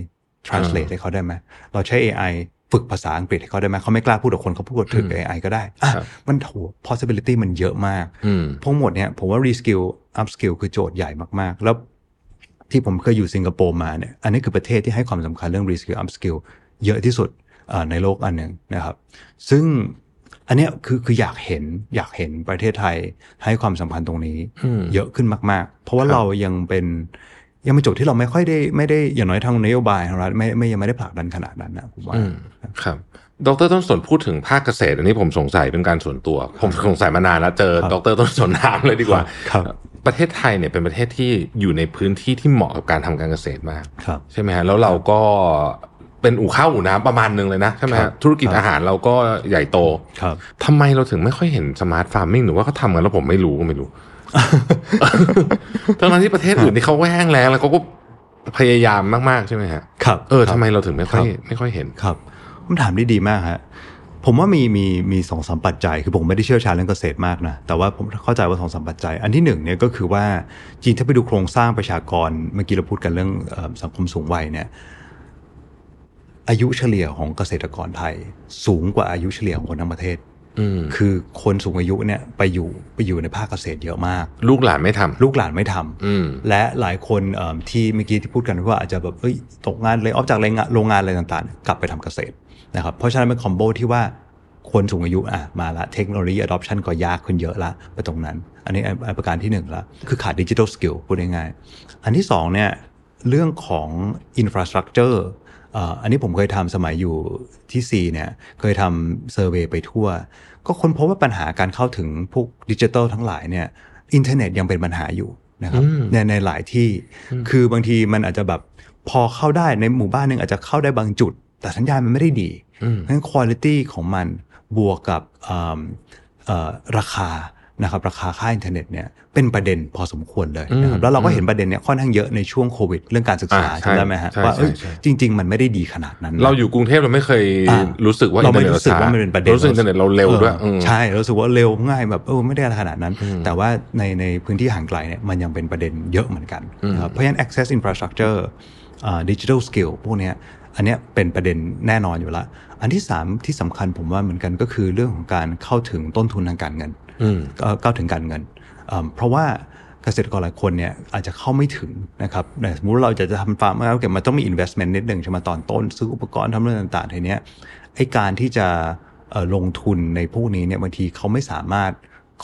translate ให้เขาได้ไหม เราใช้ AI ฝึกภาษาอังกฤษให้เขาได้ไหมเขาไม่กล้าพูดกับคนเขาพูดกับถึง AI ก็ได้อะครับมันโห possibility มันเยอะมากอืมทั้งหมดเนี่ยผมว่า reskill upskill คือโจทย์ใหญ่มากๆ แล้วที่ผมเคยอยู่สิงคโปร์มาเนี่ยอันนี้คือประเทศที่ให้ความสำคัญเรื่อง reskill upskill เยอะที่สุดอ่าในโลกอันหนึ่งนะครับ ซึ่งอันเนี้ยคือคืออยากเห็นอยากเห็นประเทศไทยให้ความสำคัญตรงนี้อืมเยอะขึ้นมาก ๆ เพราะว่าครับเรายังเป็น ยังเป็นโจทย์ที่เราไม่ค่อยได้ไม่ได้อย่างน้อยทางนโยบายของรัฐไม่ไม่ยังไม่ได้ผลักดันขนาดนั้นนะผมว่าอืมครับ ดรต้นสนพูดถึงภาคเกษตร อันนี้ผมสงสัยเป็นการส่วนตัว ผมสงสัยมานานแล้วเจอครับดรต้นสนถามเลยดีกว่าครับประเทศไทยเนี่ยเป็นประเทศที่อยู่ในพื้นที่ที่เหมาะกับการทำการเกษตรมากครับใช่ไหมฮะแล้วเราก็เป็นอู่ข้าวอู่น้ำประมาณหนึ่งเลยนะใช่ไหมครัฮะบธุรกิจครับอาหารเราก็ใหญ่โตครับทำไมเราถึงไม่ค่อยเห็นสมาร์ทฟาร์มิงหรือว่าเขาทำกันแล้วผมไม่รู้ก็ไม่รู้ ทั้งๆที่ประเทศอื่นที่เขาก็แห้งแล้งแล้วเขาก็พยายามมากๆใช่ไหมฮะครับเออครับทำไมเราถึงไม่ค่อยครับไม่ค่อยเห็นครับคำถามได้ดีมากฮะผมว่ามีมีมีสองสามปัจจัย คือผมไม่ได้เชี่ยวชาญเรื่องเกษตรมากนะ แต่ว่าผมเข้าใจว่าสองสามปัจจัย อันที่หนึ่งเนี่ยก็คือว่าจริงถ้าไปดูโครงสร้างประชากร เมื่อกี้เราพูดกันเรื่องเออสังคมสูงวัยเนี่ย อายุเฉลี่ยของเกษตรกรไทย สูงกว่าอายุเฉลี่ยของคนทั้งประเทศอืม คือคนสูงอายุเนี่ยไปอยู่ไปอยู่ในภาคเกษตรเยอะมาก ลูกหลานไม่ทำลูกหลานไม่ทำอืมและหลายคนเอิ่มที่เมื่อกี้ที่พูดกันว่าอาจจะแบบเอ้ยตกงาน layoff จากโรงงานโรงงานอะไรต่างๆ กลับไปทำเกษตรนะครับเพราะฉะนั้นเป็น combo ที่ว่าคนสูงอายุอะมาละเทคโนโลยี adoption ก็ยากขึ้นเยอะละไปตรงนั้น อันนี้อันอันประการที่หนึ่งละคือขาด digital skill พูดง่ายๆอันที่สองเนี่ยเรื่องของ infrastructure เอ่ออันนี้ผมเคยทำสมัยอยู่ที่ C เนี่ยเคยทำเซอร์เวยไปทั่ว ก็ค้นพบว่าปัญหาการเข้าถึงพวกดิจิทัลทั้งหลายเนี่ยอินเทอร์เน็ตยังเป็นปัญหาอยู่นะครับอืมในในหลายที่คือบางทีมันอาจจะแบบพอเข้าได้ในหมู่บ้านหนึ่งอาจจะเข้าได้บางจุด แต่สัญญาณมันไม่ได้ดีอืมเพราะฉะนั้นคุณภาพของมันบวกกับเอิ่มเอ่อราคา นะครับราคาค่าอินเทอร์เน็ตเนี่ยเป็นประเด็นพอสมควรเลยนะครับอืมแล้วเราก็เห็นประเด็นเนี้ยค่อนข้างเยอะในช่วงโควิด เรื่องการศึกษาอ่าใช่จำได้ไหมฮะใช่ว่าเอ้ยใช่ใช่จริง ๆ มันไม่ได้ดีขนาดนั้นนะเราอยู่กรุงเทพเราไม่เคยอ่ารู้สึกว่าเราไม่อินทอรู้สึกว่ามันเป็นประเด็นรู้สึกอินเทอร์เน็ตเราเร็วด้วยออใช่เรารู้สึกว่าเร็วง่ายแบบเออไม่ได้อะไรขนาดนั้น แต่ว่าในในพื้นที่ห่างไกลเนี่ยมันยังเป็นประเด็นเยอะเหมือนกันนะครับเพราะฉะนั้น access infrastructure อ่า digital skill พวกเนี้ยอันเนี้ยเป็นประเด็นแน่นอนอยู่แล้วอันที่สามที่สำคัญผมว่าเหมือนกันก็คือเรื่องของการเข้าถึงต้นทุนทางการเงินอืม ก็เข้าถึงการเงินอ่าเพราะว่าเกษตรกรหลายคนเนี่ยอาจจะเข้าไม่ถึงนะครับแต่สมมติเราจะจะทำฟาร์มแล้วเก็บมันต้องมี investment นิดหนึ่งใช่ไหมตอนต้น ซื้ออุปกรณ์ทำเรื่องต่างๆทีเนี้ยไอการที่จะเอ่อลงทุนในพวกนี้เนี่ยบางทีเขาไม่สามารถ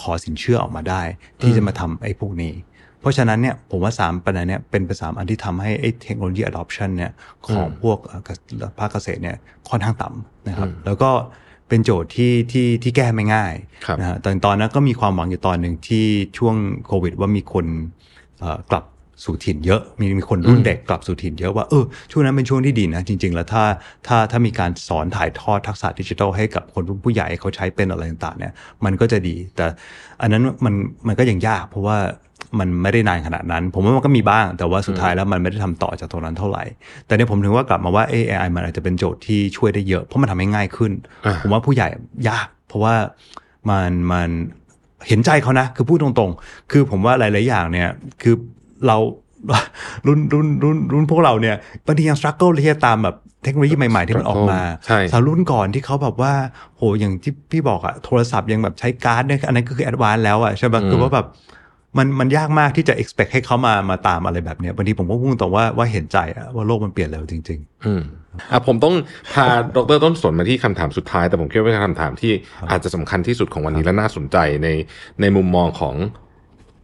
ขอสินเชื่อออกมาได้ ที่จะมาทำไอ้พวกนี้ เพราะฉะนั้นเนี่ยผมว่าสามประเด็นเนี้ยเป็นประสามอันที่ทำให้ไอ้เทคโนโลยี adoption เนี่ยของพวกเอ่อเกษภาคเกษตรเนี่ยค่อนข้างต่ำนะครับแล้วก็ เป็นโจทย์ที่ที่ที่แก้ไม่ง่ายครับนะฮะตอนตอนนั้นก็มีความหวังอยู่ตอนหนึ่งที่ช่วงโควิด ว่ามีคนเอ่อกลับสู่ถิ่นเยอะมีมีคนรุ่นเด็กกลับสู่ถิ่นเยอะว่าเออช่วงนั้นเป็นช่วงที่ดีนะจริง ๆ แล้วถ้าถ้าถ้ามีการสอนถ่ายทอดทักษะดิจิทัลให้กับคนรุ่นผู้ใหญ่เขาใช้เป็นอะไรต่างๆเนี่ยมันก็จะดี แต่อันนั้นมันมันก็ยังยากเพราะว่า มันไม่ได้นานขนาดนั้น ผมว่ามันก็มีบ้าง แต่ว่าสุดท้ายแล้วมันไม่ได้ทำต่อจากตรงนั้นเท่าไหร่ แต่เนี่ยผมถึงว่ากลับมาว่า AI มันอาจจะเป็นโจทย์ที่ช่วยได้เยอะ เพราะมันทำให้ง่ายขึ้นอ่าผมว่าผู้ใหญ่ยาก เพราะว่ามันมันเห็นใจเขานะ คือพูดตรงๆ คือผมว่าหลายๆอย่างเนี่ย คือเรารุ่นรุ่นรุ่นรุ่นพวกเราเนี่ยบางทียัง struggle ที่จะตามแบบเทคโนโลยีใหม่ ๆ ที่มันออกมาใช่สาวรุ่นก่อนที่เขาแบบว่า โหอย่างที่พี่บอกอะโทรศัพท์ยังแบบใช้การ์ดเนี่ยอันนั้นก็คือ advance แล้วอะใช่ไหมคือว่าแบบ มันมันยากมากที่จะ expect ให้เขามามาตามอะไรแบบเนี้ยบางทีผมก็พูดตรงว่าว่าเห็นใจอะว่าโลกมันเปลี่ยนเร็วจริงอืมอะผมต้องพาดรต้นสนมาที่คำถามสุดท้าย แต่ผมคิดว่าเป็นคำถามที่อาจจะสำคัญที่สุดของวันนี้และน่าสนใจในในมุมมองของ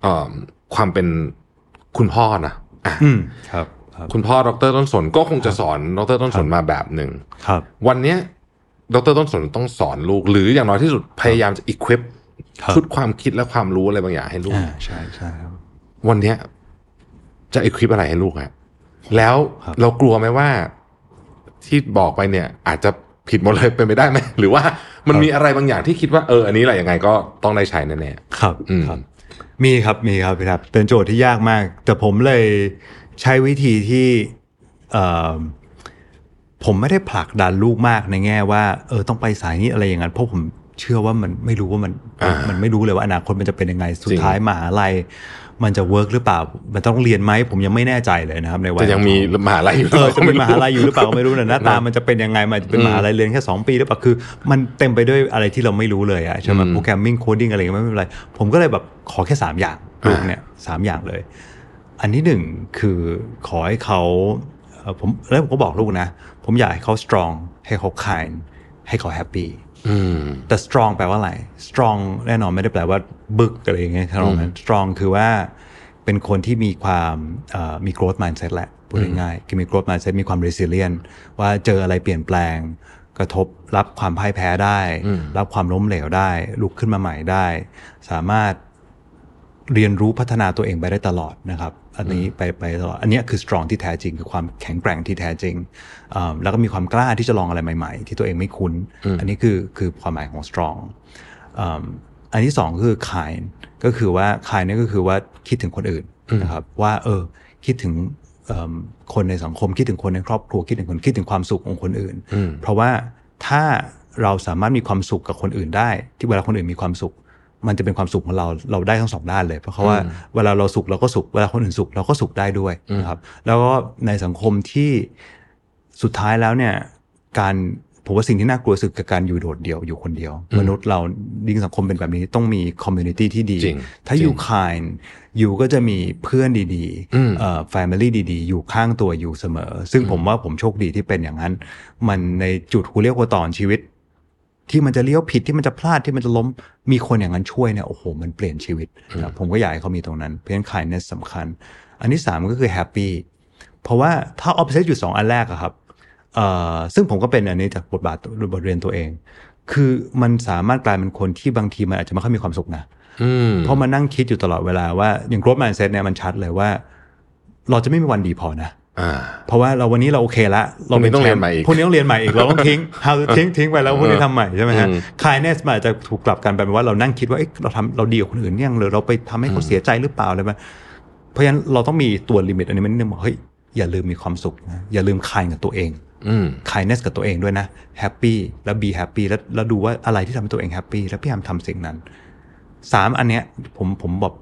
เอ่อความเป็นคุณพ่อนะอะๆอืมครับครับ คุณพ่อดรต้นสนก็คงจะสอนดรต้นสนมาแบบหนึ่งครับ วันเนี้ยดรต้นสนต้องสอนลูกหรืออย่างน้อยที่สุดพยายามจะ equip ครับ ชุดความคิดและความรู้อะไรบางอย่างให้ลูกอ่าใช่ใช่ครับ วันเนี้ย จะ equip อะไรให้ลูกฮะแล้วครับเรากลัวไหมว่าที่บอกไปเนี่ย อาจจะผิดหมดเลยเป็นไปได้ไหมหรือว่ามันมีอะไรบางอย่างที่คิดว่าเอออันนี้แหละยังไงก็ต้องได้ใช้แน่ครับอืมครับ มีครับมีครับพี่ครับ เป็นโจทย์ที่ยากมาก แต่ผมเลยใช้วิธีที่เอ่อผมไม่ได้ผลักดันลูกมากในแง่ว่า เออต้องไปสายนี้อะไรอย่างนั้นเพราะผม เชื่อว่ามันไม่รู้ว่ามันอ่ามัมันไม่รู้เลยว่าอนาคตมันจะเป็นยังไง สุดท้ายมหาลัยมันจะ work หรือเปล่า มันต้องเรียนไหมผมยังไม่แน่ใจเลยนะครับในวัจะยังมีมหาลัยอยู่เออจะไมีมหาลัยอยู่หรือเปล่าก็ไม่รู้นะหน้าตามันจะเป็นยังไงมันจะเป็นมหาลัยเรียนแค่ 2 ปีหรือเปล่าคือ มันเต็มไปด้วยอะไรที่เราไม่รู้เลยอะใช่ไหม programming coding อะไรอย่างเงี้ยไม่เป็นไร ผมก็เลยแบบขอแค่ 3 อย่างลูกเนี่ยสามอย่างเลย อันที่หนึ่งคือขอให้เขาเอ่อผมแล้วผมก็บอกลูกนะ ผมอยากให้เขา strong ให้เขา kind ให้เขา happy อืม แต่ strong แปลว่าอะไร strong แน่นอนไม่ได้แปลว่าบึกอะไรอย่างเงี้ยครับนั้น strong คือว่าเป็นคนที่มีความเอ่อมี growth mindset แหละพูดง่ายๆคือมี growth mindset มีความ resilient ว่าเจออะไรเปลี่ยนแปลง กระทบรับความพ่ายแพ้ได้ รับความล้มเหลวได้ ลุกขึ้นมาใหม่ได้ สามารถเรียนรู้พัฒนาตัวเองไปได้ตลอดนะครับ อันนี้ไปไปตลอดอันเนี้ยคือ strong ที่แท้จริง คือความแข็งแกร่งที่แท้จริงอ่าแล้วก็มีความกล้าที่จะลองอะไรใหม่ ๆ ที่ตัวเองไม่คุ้น อันนี้คือคือความหมายของ strong อ่าอันที่สองก็คือ kind ก็คือว่า kind เนี่ยก็คือว่าคิดถึงคนอื่นนะครับว่าเออคิดถึงเอิ่มคนในสังคมคิดถึงคนในครอบครัวคิดถึงคนคิดถึงความสุขของคนอื่น เพราะว่าถ้าเราสามารถมีความสุขกับคนอื่นได้ ที่เวลาคนอื่นมีความสุข มันจะเป็นความสุขของเราเราได้ทั้งสองด้านเลย เพราะว่าเวลาเราสุขเราก็สุขเวลาคนอื่นสุขเราก็สุขได้ด้วยนะครับ แล้วก็ในสังคมที่สุดท้ายแล้วเนี่ย การผมว่าสิ่งที่น่ากลัวสุดคือการอยู่โดดเดี่ยวอยู่คนเดียว มนุษย์เราดิ้งสังคมเป็นแบบนี้ต้องมี community ที่ดีจริงถ้าจริงอยู่คายอยู่ก็จะมีเพื่อนดีอืมๆเอ่อ family ดีๆ อยู่ข้างตัวอยู่เสมอ ซึ่งผมว่าผมโชคดีที่เป็นอย่างนั้น มันในจุดหัวเรียกว่าตอนชีวิต ที่มันจะเลี้ยวผิดที่มันจะพลาดที่มันจะล้มมีคนอย่างนั้นช่วยเนี่ยโอ้โหมันเปลี่ยนชีวิตนะครับผมก็อยากให้เขามีตรงนั้น เพราะฉะนั้น kindness สำคัญ อันที่สามก็คือ happy เพราะว่าถ้า opposite อยู่สองอันแรกอะครับเอ่อซึ่งผมก็เป็นอันนี้จากบทบาทบทเรียนตัวเอง คือมันสามารถกลายเป็นคนที่บางทีมันอาจจะไม่ค่อยมีความสุขนะอืมเพราะมานั่งคิดอยู่ตลอดเวลาว่าอย่าง growth mindset เนี่ยมันชัดเลยว่า เราจะไม่มีวันดีพอนะอ่า เพราะว่าเราวันนี้เราโอเคละเราพรุ่งนี้ต้องเรียนใหม่อีกพรุ่งนี้ต้องเรียนใหม่อีกเราต้องทิ้ง how to ทิ้งทิ้งไปแล้วพรุ่งนี้ทำใหม่ใช่ไหมฮะอืม kindness มันอาจจะถูกกลับกันไปเป็นว่าเรานั่งคิดว่าเอ๊ะเราทำเราดีกว่าคนอื่นยังหรือเราไปทำให้เขาเสียใจหรือเปล่าอะไรแบบเพราะฉะนั้นเราต้องมีตัวลิมิตอันนี้มันนิดนึงบอกเฮ้ยอย่าลืมมีความสุขนะอย่าลืม kind กับตัวเองอืม kindness กับตัวเองด้วยนะ happy แล้ว be happy แล้วแล้วดูว่าอะไรที่ทำให้ตัวเอง happy แล้วพยายามทำสิ่งนั้นสามอันเนี้ยผมผมบอก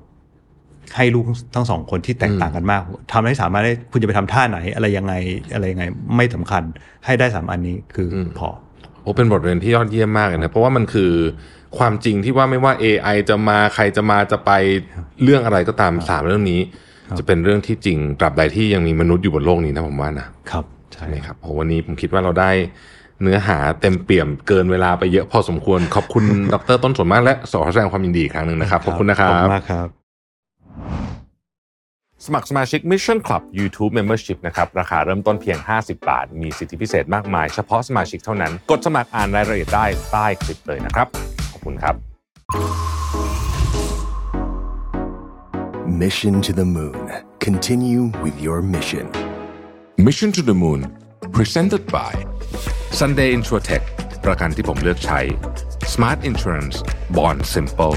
ให้ลูกทั้งสองคนที่แตกต่างกันมากทำให้สามารถได้คุณจะไปทำท่าไหน อะไรยังไงอะไรยังไงไม่สำคัญให้ได้สามอันนี้คืออพอโอ้เป็นบทเรียนที่ยอดเยี่ยมมากเลยนะเพราะว่ามันคือความจริงที่ว่าไม่ว่า AI จะมาใครจะมาจะไปเรื่องอะไรก็ตามสามเรื่องนี้ จะเป็นเรื่องที่จริงตราบใดที่ยังมีมนุษย์อยู่บนโลกนี้นะผมว่านะครับใช่ใช่ครับโอ้วันนี้ผมคิดว่าเราได้เนื้อหาเต็มเปี่ยมเกินเวลาไปเยอะพอสมควร ขอบคุณดรต้นสนมากและขอแสดงความยินดีอีกครั้งหนึ่งนะครับ ขอบคุณนะครัขอบคุบณมากครับ สมัครสมาชิก Mission Club YouTube Membership นะครับ ราคาเริ่มต้นเพียง 50 บาท มีสิทธิพิเศษมากมาย เฉพาะสมาชิกเท่านั้น กดสมัครอ่านรายละเอียดได้ใต้คลิปเลยนะครับ ขอบคุณครับ Mission to the Moon. Continue with your mission. Mission to the Moon Presented by Sunday Insurtech ประกันที่ผมเลือกใช้ Smart Insurance Bond Simple